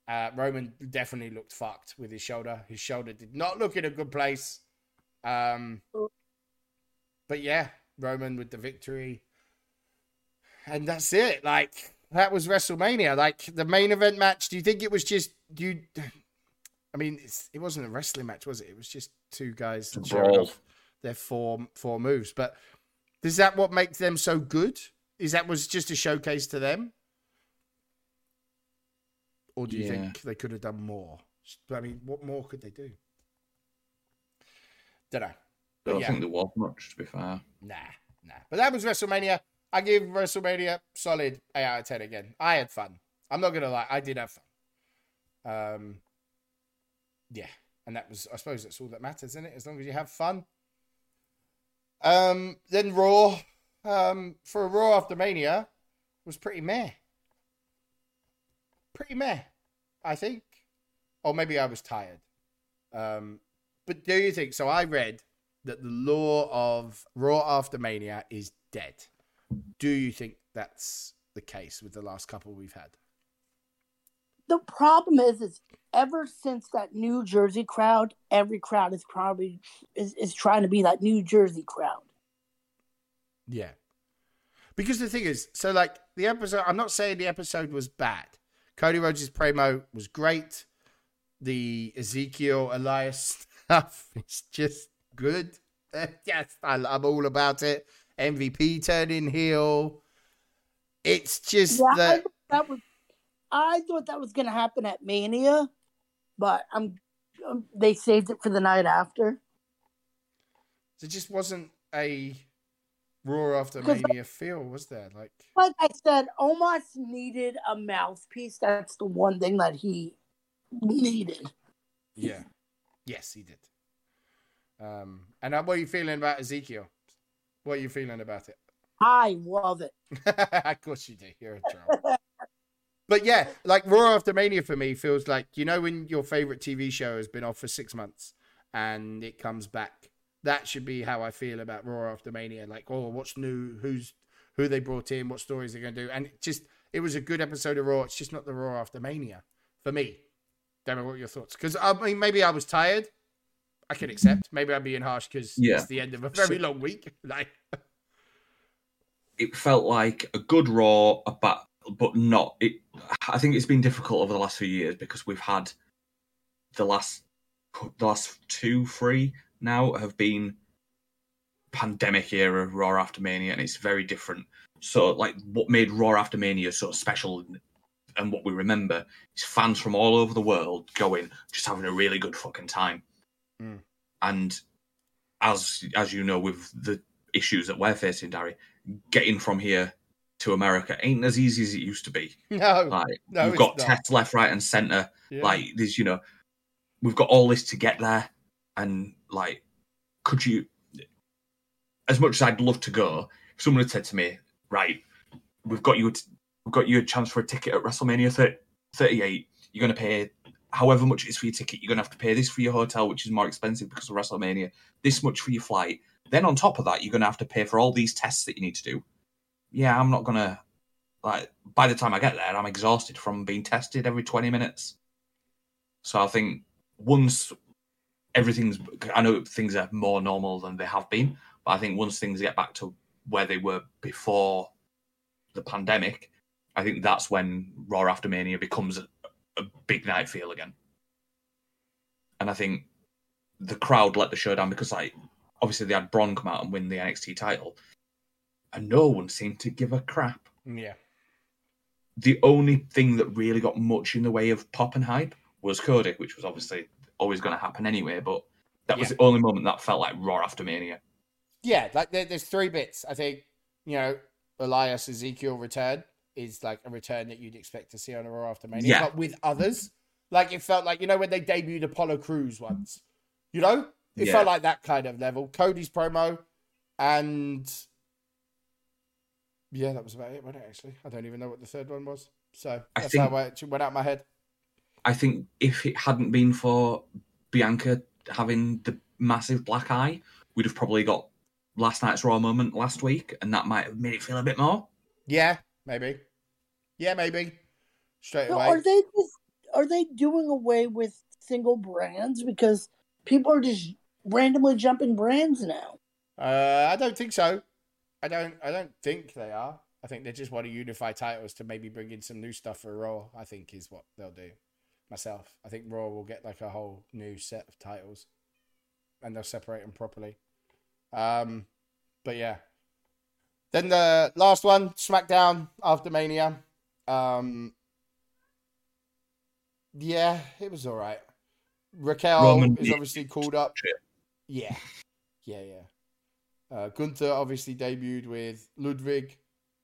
Uh, Roman definitely looked fucked with his shoulder. His shoulder did not look in a good place. Um, but yeah, Roman with the victory, and that's it. Like that was WrestleMania. Like the main event match. Do you think it was just you? I mean, it's, it wasn't a wrestling match, was it? It was just two guys showing off their four four moves. But is that what makes them so good? Is that was just a showcase to them? Or do you Yeah. think they could have done more? I mean, what more could they do? Don't know. I don't yeah. think there was much, to be fair. Nah, nah. But that was WrestleMania. I give WrestleMania solid 8 out of 10 again. I had fun. I'm not to lie. I did have fun. Um, yeah. And that was, I suppose that's all that matters, isn't it? As long as you have fun. Um, then Raw, um, for a Raw after Mania, was pretty meh. Pretty meh, I think. Or maybe I was tired. Um, but do you think so? I read that the law of Raw after Mania is dead. Do you think that's the case with the last couple we've had? The problem is, is ever since that New Jersey crowd, every crowd is probably is, is trying to be that New Jersey crowd. Yeah. Because the thing is, so like the episode, I'm not saying the episode was bad. Cody Rhodes' promo was great. The Ezekiel Elias stuff is just good. Yes, I, I'm all about it. MVP turning heel. It's just Yeah, I that thought that was. I thought that was going to happen at Mania, but I'm. Um, they saved it for the night after. there just wasn't a Raw after Mania feel, was there? Like, Like I said, Omos needed a mouthpiece. That's the one thing that he needed. yeah, yes, he did. Um, and uh, what are you feeling about Ezekiel? What are you feeling about it? I love it. of course you do. You're a troll. but yeah, like Raw After Mania for me feels like you know when your favorite TV show has been off for six months and it comes back. That should be how I feel about Raw After Mania. Like, oh, what's new? Who's who they brought in, what stories they're going to do, and it just it was a good episode of Raw. It's just not the Raw after Mania for me. Don't know what your thoughts? Because I mean, maybe I was tired. I can accept. Maybe I'm being harsh because Yeah. it's the end of a very So- long week. Like, it felt like a good raw, a bat, but not. It. I think it's been difficult over the last few years because we've had the last the last two, three now have been pandemic era Raw after Mania, and it's very different. So, like, what made Raw after Mania so special and, and what we remember is fans from all over the world going, just having a really good fucking time. Mm. And as as you know, with the issues that we're facing, Darry, getting from here to America ain't as easy as it used to be. no, Like No, you've got not. tests left, right, and centre. Yeah. Like there's, you know, we've got all this to get there, and like, could you? As much as I'd love to go, if someone had said to me, "Right, we've got you, a t- we've got you a chance for a ticket at WrestleMania 30, 38. You're going to pay however much it is for your ticket. You're going to have to pay this for your hotel, which is more expensive because of WrestleMania. This much for your flight. Then on top of that, you're going to have to pay for all these tests that you need to do. Yeah, I'm not going to like by the time I get there, I'm exhausted from being tested every 20 minutes. So I think once everything's, I know things are more normal than they have been, but I think once things get back to where they were before the pandemic, I think that's when Raw After Mania becomes a, big night feel again. And I think the crowd let the show down because, like, obviously they had Bron come out and win the NXT title, and no one seemed to give a crap yeah, the only thing that really got much in the way of pop and hype was Cody, which was obviously always going to happen anyway. But that was Yeah. the only moment that felt like Raw after Mania. yeah. Like there, there's three bits. I think you know Elias Ezekiel return is like a return that you'd expect to see on a Raw after Mania, Yeah. but with others. Like it felt like you know when they debuted Apollo Crews once, you know, it Yeah. felt like that kind of level. Cody's promo, and yeah, that was about it. Wasn't it actually? I don't even know what the third one was. So I that's think- how it went out my head. I think if it hadn't been for Bianca having the massive black eye, we'd have probably got last night's Raw moment last week, and that might have made it feel a bit more. Yeah, maybe. Yeah, maybe. Straight away. are they just are they doing away with single brands because people are just randomly jumping brands now? Uh, I don't think so. I don't. I don't think they are. I think they just want to unify titles to maybe bring in some new stuff for Raw. I think is what they'll do. Myself, I think Raw will get like a whole new set of titles, and they'll separate them properly. Um, but yeah. Then the last one, SmackDown after Mania. Um, yeah, it was all right. Raquel Roman is obviously called up. Shit. Yeah, yeah, yeah. Uh, Gunther obviously debuted with Ludwig.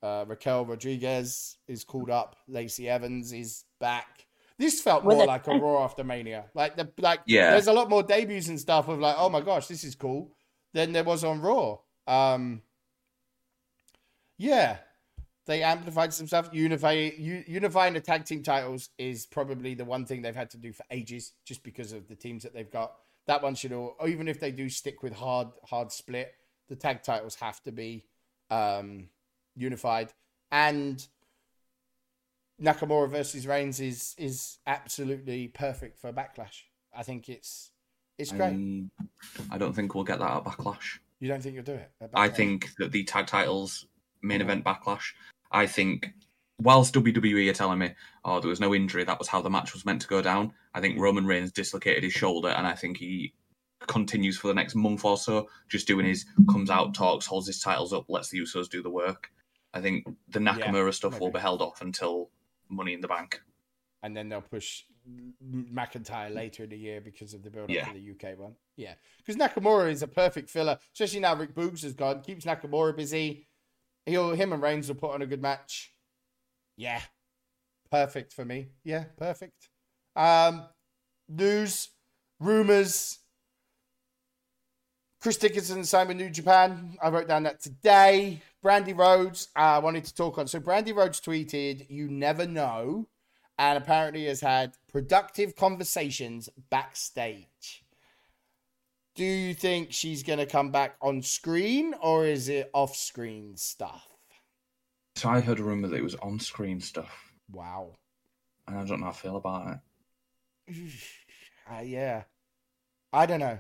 Uh, Raquel Rodriguez is called up. Lacey Evans is back. This felt With more a- like a Raw after Mania. Like the like, Yeah. There's a lot more debuts and stuff of like, oh my gosh, this is cool. Than there was on Raw. Um, yeah, they amplified some stuff. Unify, unifying the tag team titles is probably the one thing they've had to do for ages, just because of the teams that they've got. That one should all, even if they do stick with hard, hard split, the tag titles have to be um, unified. And Nakamura versus Reigns is is absolutely perfect for Backlash. I think it's it's great. Um, I don't think we'll get that at Backlash. you don't think you'll do it? I think that the tag titles main event backlash. I think whilst WWE are telling me, oh, there was no injury, that was how the match was meant to go down. I think Roman Reigns dislocated his shoulder, and I think he continues for the next month or so, just doing his comes out, talks, holds his titles up, lets the Usos do the work. I think the Nakamura stuff will be held off until Money in the Bank. and then they'll push McIntyre later in the year because of the build up Yeah. for the UK one. Yeah, because Nakamura is a perfect filler, especially now Rick Boogs has gone. Keeps Nakamura busy. He'll him and Reigns will put on a good match. Yeah, perfect for me. Yeah, perfect. Um, news, rumors. Chris Dickinson signed with New Japan. I wrote down that today. Brandi Rhodes, I wanted to talk on. So Brandi Rhodes tweeted, "You never know." and apparently has had productive conversations backstage. Do you think she's going to come back on screen or is it off screen stuff? So I heard a rumor that it was on-screen stuff, Wow. and I don't know how I feel about it. Uh, yeah. I don't know.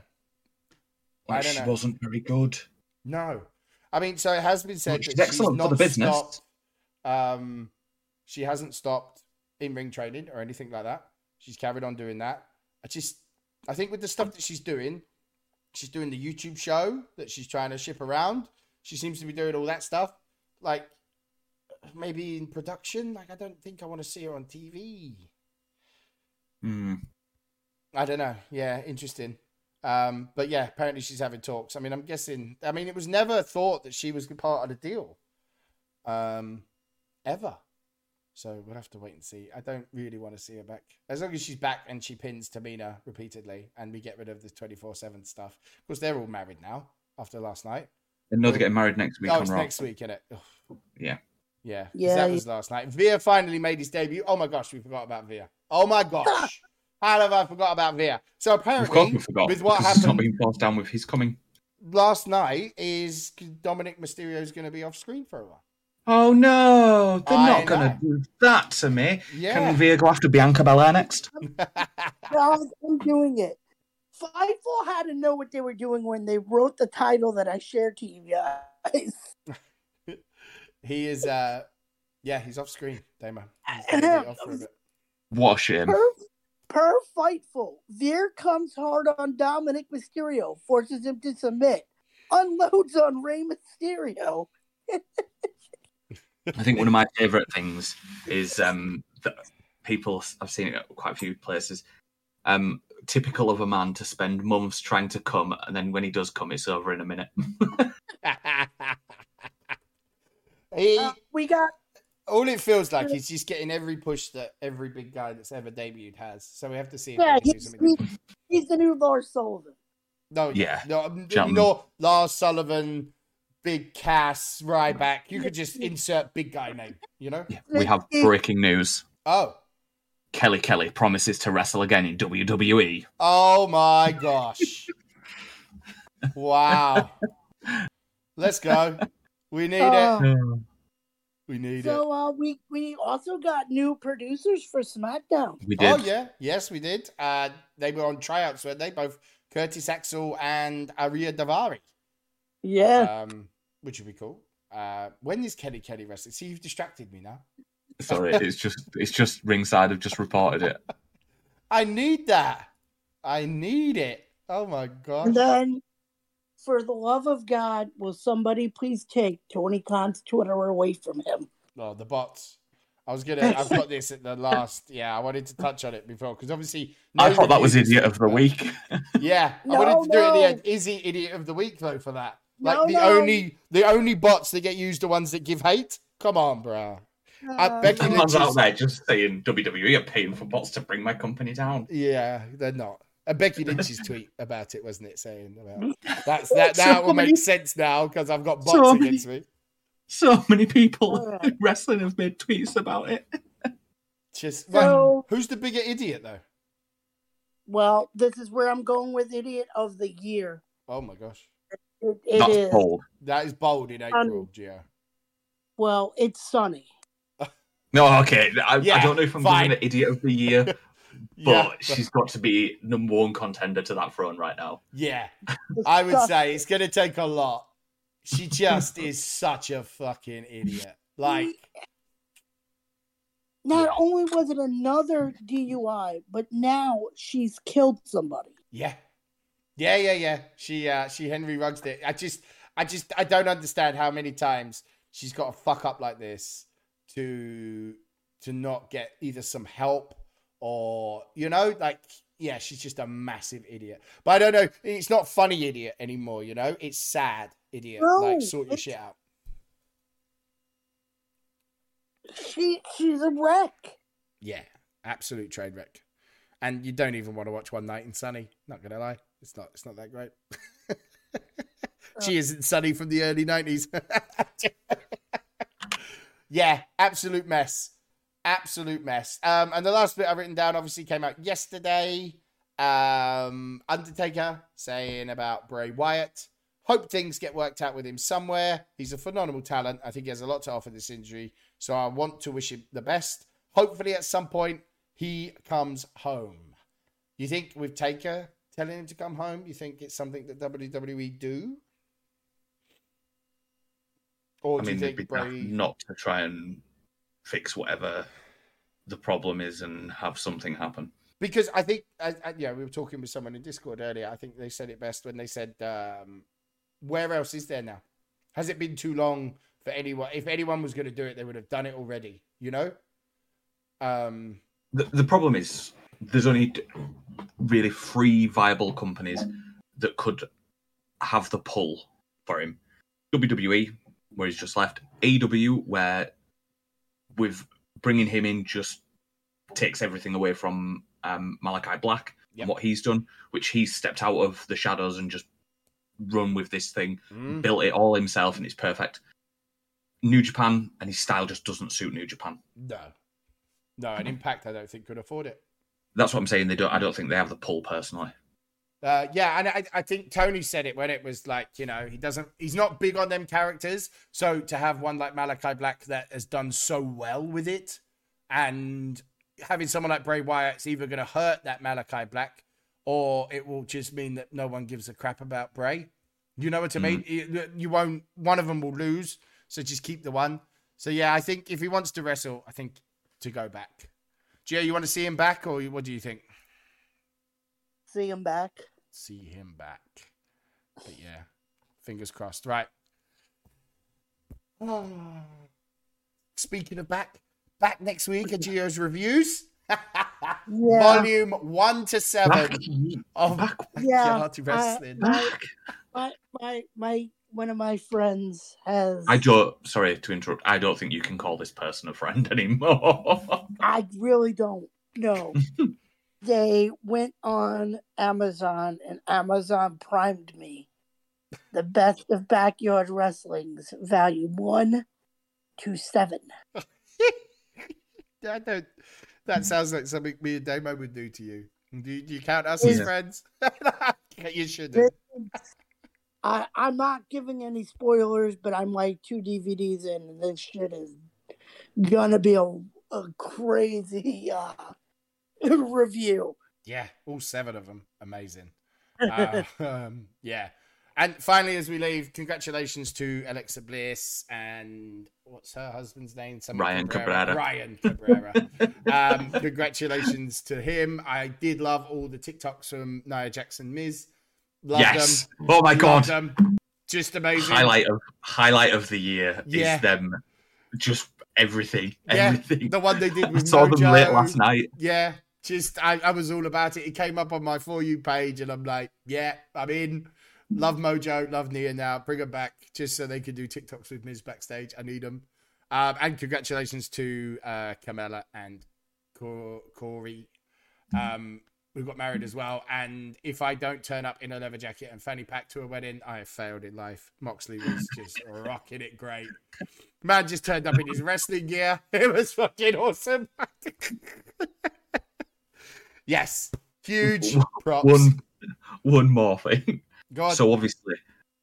I don't she know. wasn't very good. No. I mean, so it has been said She's that excellent she's for not the business. stopped. Um, she hasn't stopped in ring training or anything like that. She's carried on doing that. I just, I think with the stuff that she's doing, she's doing the YouTube show that she's trying to ship around. She seems to be doing all that stuff. Like, maybe in production. Like, I don't think I want to see her on TV. Hmm. I don't know. Yeah, interesting. Um, but yeah, apparently she's having talks. I mean, I'm guessing. I mean, it was never thought that she was part of the deal, um, ever. So we'll have to wait and see. I don't really want to see her back. As long as she's back and she pins Tamina repeatedly, and we get rid of this 24 seven stuff. Of course, they're all married now after last night. And no, they're getting married next week oh, it's Raw. next week, isn't it? Ugh. Yeah. Yeah, 'cause Yeah, that yeah. was last night. Veer finally made his debut. Oh my gosh, we forgot about Veer. Oh my gosh, how have I forgot about Veer? So apparently, Of course, apparently, we forgot. with what because It's not happened being forced down with his coming. last night, is Dominic Mysterio is going to be off screen for a while. Oh no, they're I not going to do that to me. Yeah, Can Veer go after Bianca Belair next? Guys, I'm doing it. Fightful had to know what they were doing when they wrote the title that I shared to you guys. he is. uh Yeah, he's off screen. Damo. He's gonna off for a bit. What a shame. Per, per Fightful, Veer comes hard on Dominic Mysterio, forces him to submit, unloads on Rey Mysterio. I think one of my favourite things is um, that people I've seen it at quite a few places. Um, typical of a man to spend months trying to come, and then when he does come, it's over in a minute. he. Uh, we got all it feels like is just getting every push that every big guy that's ever debuted has. So we have to see if yeah, they he's, he's, he's the new Lars Sullivan. No, Yeah, no, um, Chapman. no. Lars Sullivan, Big Cass, Ryback. You could just insert big guy name. You know? Yeah, we have breaking news. Oh, Kelly Kelly promises to wrestle again in. WWE. oh my gosh! wow. Let's go. We need Uh, it. We need it. So uh, we we also got new producers for SmackDown. We did. Oh yeah, yes, we did. Uh, they were on tryouts, weren't they? Both Curtis Axel and Ariya Daivari. Yeah, Um, which would be cool. Uh, when is Kelly Kelly wrestling? See, you've distracted me now. Sorry, it's just it's just ringside have just reported it. I need that. I need it. Oh my god. and then for the love of God, will somebody please take Tony Khan's Twitter away from him? Oh, the bots. I was gonna. I've got this at the last. Yeah, I wanted to touch on it before because obviously I thought that was idiot of the week. Yeah, I No, wanted to do it at the end. Is he idiot of the week though for that? Like No, the no. only the only bots that get used are ones that give hate. Come on, bro. Uh, Becky Someone's Lynch out there just saying WWE are paying for bots to bring my company down. Yeah, they're not. And Becky Lynch's tweet about it, wasn't it? Saying about that's that. That So will many- make sense now because I've got bots So many- against me. So many people Alright. in wrestling have made tweets about it. Just So- well, who's the bigger idiot though? well, this is where I'm going with Idiot of the Year. Oh my gosh, It, it That's is- bold. that is bold in April, yeah. Well, it's Sunny. No, okay. I, Yeah, I don't know if I'm fine. giving it idiot of the year, but Yeah, she's got to be number one contender to that throne right now. yeah. I would say it's going to take a lot. She just is such a fucking idiot. Like, Not Yeah. only was it another DUI, but now she's killed somebody. yeah, yeah, yeah, yeah. She, uh, she Henry Ruggs it. I just, I just, I don't understand how many times she's got to fuck up like this to, to not get either some help or you know, like, yeah, she's just a massive idiot. But I don't know. It's not funny idiot anymore. You know, it's sad idiot. No, like, sort your shit out. She she's a wreck. Yeah, absolute train wreck. And you don't even want to watch One Night in Sunny. Not gonna lie, it's not. It's not that great. she isn't Sunny from the early nineties. yeah, absolute mess. Absolute mess. Um, and the last bit I've written down obviously came out yesterday. Um, Undertaker saying about Bray Wyatt Hope things get worked out with him somewhere. He's a phenomenal talent. I think he has a lot to offer this injury. So I want to wish him the best. Hopefully, at some point, he comes home. You think with Taker telling him to come home, you think it's something that WWE do? Or I do mean, you think be Bray... not to try and fix whatever the problem is and have something happen. because I think, I, I, yeah, we were talking with someone in Discord earlier. I think they said it best when they said, um, "Where else is there now? Has it been too long for anyone? If anyone was going to do it, they would have done it already." You know. Um. The, the problem is there's only really three viable companies that could have the pull for him. WWE, where he's just left. AEW, where with bringing him in just takes everything away from um, Malachi Black Yep. and what he's done, which he's stepped out of the shadows and just run with this thing, mm, built it all himself, and it's perfect. New Japan and his style just doesn't suit New Japan. No. No, an impact I don't think could afford it. That's what I'm saying. They don't. I don't think they have the pull personally. Uh, yeah, and I, I think Tony said it when it was like, you know, he doesn't, he's not big on them characters. So to have one like Malachi Black that has done so well with it, and having someone like Bray Wyatt's either going to hurt that Malachi Black, or it will just mean that no one gives a crap about Bray. You know what I mean? You, you won't. One of them will lose, so just keep the one. So yeah, I think if he wants to wrestle, I think to go back. Gio, you want to see him back, or what do you think? See him back. see him back. But yeah, fingers crossed. Right. Speaking of back, back next week at Gio's reviews. Yeah. Volume one to seven Back, oh of back, Yeah. Backyard Wrestling. back. My my my one of my friends has I don't. Sorry to interrupt. I don't think you can call this person a friend anymore. I really don't know. they went on Amazon and Amazon primed me. The best of backyard wrestling's volume one to seven. I don't. That sounds like something me and Damo would do to you. Do you, do you count us as friends? you shouldn't. I I'm not giving any spoilers, but I'm like two DVDs in, and this shit is gonna be a, a crazy uh, review. Yeah, all seven of them. Amazing. Uh, um, yeah. And finally, as we leave, congratulations to Alexa Bliss and what's her husband's name? Something Ryan Cabrera. Ryan Cabrera. um, congratulations to him. I did love all the TikToks from Nia Jax and Miz. Loved yes. them. Oh my Loved god. them. Just amazing. Highlight of highlight of the year Yeah. is them. Just everything. Yeah, Everything. The one they did I with saw them late last night. Yeah, just I, I was all about it. It came up on my for you page, and I'm like, yeah, I'm in. Love Mojo, love Nia now. Bring them back just so they can do TikToks with Miz backstage. I need them. Um, and congratulations to uh, and Cor- Corey. Um, who got married as well. And if I don't turn up in a leather jacket and fanny pack to a wedding, I have failed in life. Moxley was just rocking it great. Man just turned up in his wrestling gear. It was fucking awesome. yes. Huge props. One one more thing. God. So obviously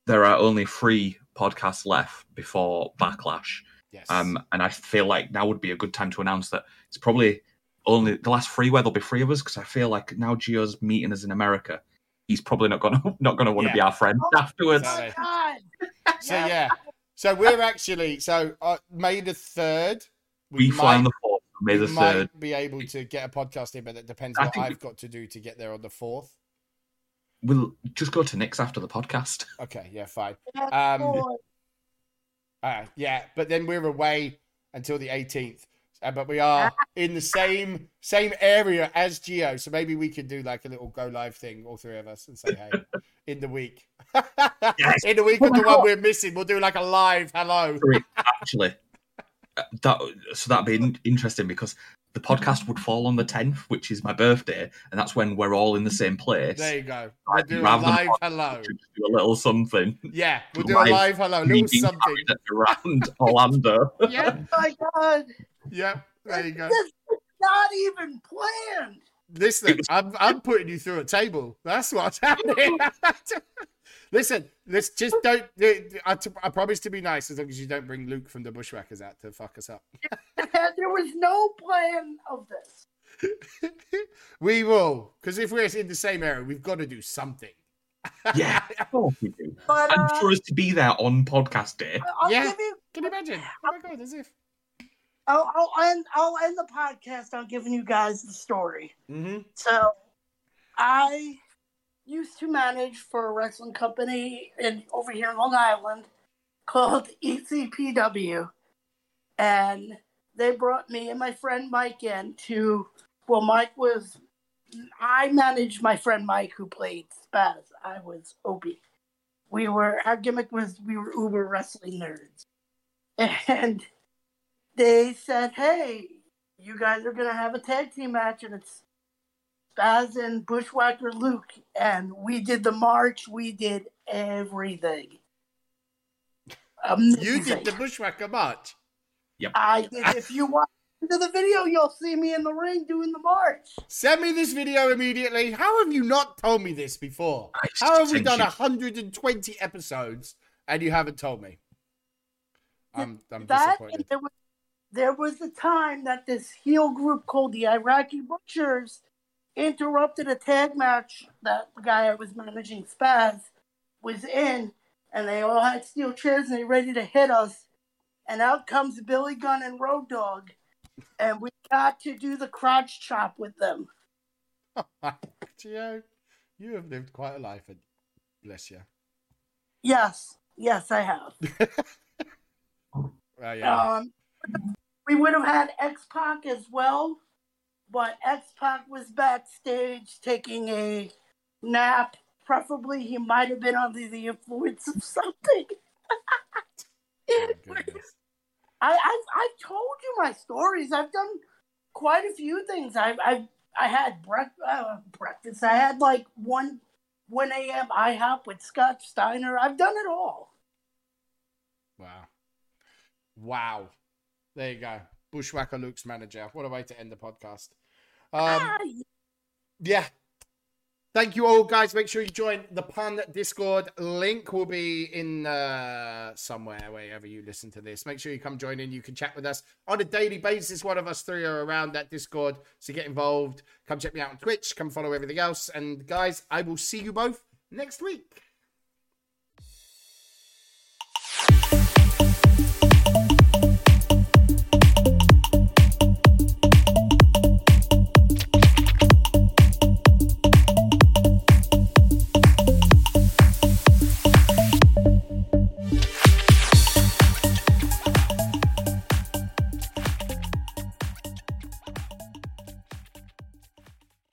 there are only three podcasts left before Backlash. yes. Um, and I feel like now would be a good time to announce that it's probably only the last three where there'll be three of us because I feel like now Gio's meeting us in America. He's probably not gonna not gonna want to Yeah. be our friend afterwards. Oh God! so yeah. So we're actually so uh, May the third. We fly on the fourth, May we the third. be able to get a podcast in, but it depends I what I've got to do to get there on the fourth. We'll just go to Nick's after the podcast. Okay, yeah, fine. Um. Uh, yeah, but then we're away until the 18th. Uh, but we are in the same same area as Gio, so maybe we could do like a little go live thing, all three of us, and say hey in the week. Yes. In the week Oh of my the one we're missing, we'll do like a live hello. Actually, uh, that so that'd be interesting because the podcast would fall on the tenth, which is my birthday, and that's when we're all in the same place. There you go. We'll I'd do a rather live not hello. do a little something. Yeah, we'll do a Live live hello, a Me little being something. carried around Orlando. Yeah, Oh my God! Yeah. There you go. This is not even planned. Listen, I'm I'm putting you through a table. That's what's happening. Listen, let's just don't. I, t- I promise to be nice as long as you don't bring Luke from the Bushwhackers out to fuck us up. there was no plan of this. we will, because if we're in the same area, we've got to do something. Yeah, of course we do. But And uh, for us to be there on podcast day, I'll Yeah. give you. Can you imagine? Oh my god, as if. I'll, I'll end. I'll end the podcast on giving you guys the story. Mm-hmm. So, I used to manage for a wrestling company in over here in Long Island called ECPW, and they brought me and my friend Mike in to. Well, Mike was. I managed my friend Mike, who played Spaz. I was Opie. We were our gimmick was we were uber wrestling nerds, and they said, "Hey, you guys are gonna have a tag team match, and it's Spaz and Bushwhacker Luke." And we did the march. We did everything. You did the Bushwhacker march. Yep. I did. If you watch into the video, you'll see me in the ring doing the march. Send me this video immediately. How have you not told me this before? I How have we done you- 120 episodes and you haven't told me? I'm, I'm that disappointed. and there was there was a time that this heel group called the Iraqi Butchers interrupted a tag match that the guy I was managing Spaz was in, and they all had steel chairs and they ready to hit us. And out comes Billy Gunn and Road Dog, and we got to do the crotch chop with them. Gio, you have lived quite a life, and bless you. Yes, yes, I have. Uh, yeah. Um, we would have had X Pac as well, but X Pac was backstage taking a nap. Preferably, he might have been under the influence of something. Oh. I, I've, I've told you my stories. I've done quite a few things. I've, I've I had brec- uh, breakfast. I had like one 1 a.m. IHOP with Scott Steiner. I've done it all. Wow. Wow. There you go. Bushwhacker Luke's manager. What a way to end the podcast. Um, Ah, yeah. Thank you all, guys. Make sure you join the Pun Discord. Link will be in uh, somewhere, wherever you listen to this. Make sure you come join in. You can chat with us on a daily basis. One of us three are around that Discord. So get involved. Come check me out on Twitch. Come follow everything else. And, guys, I will see you both next week.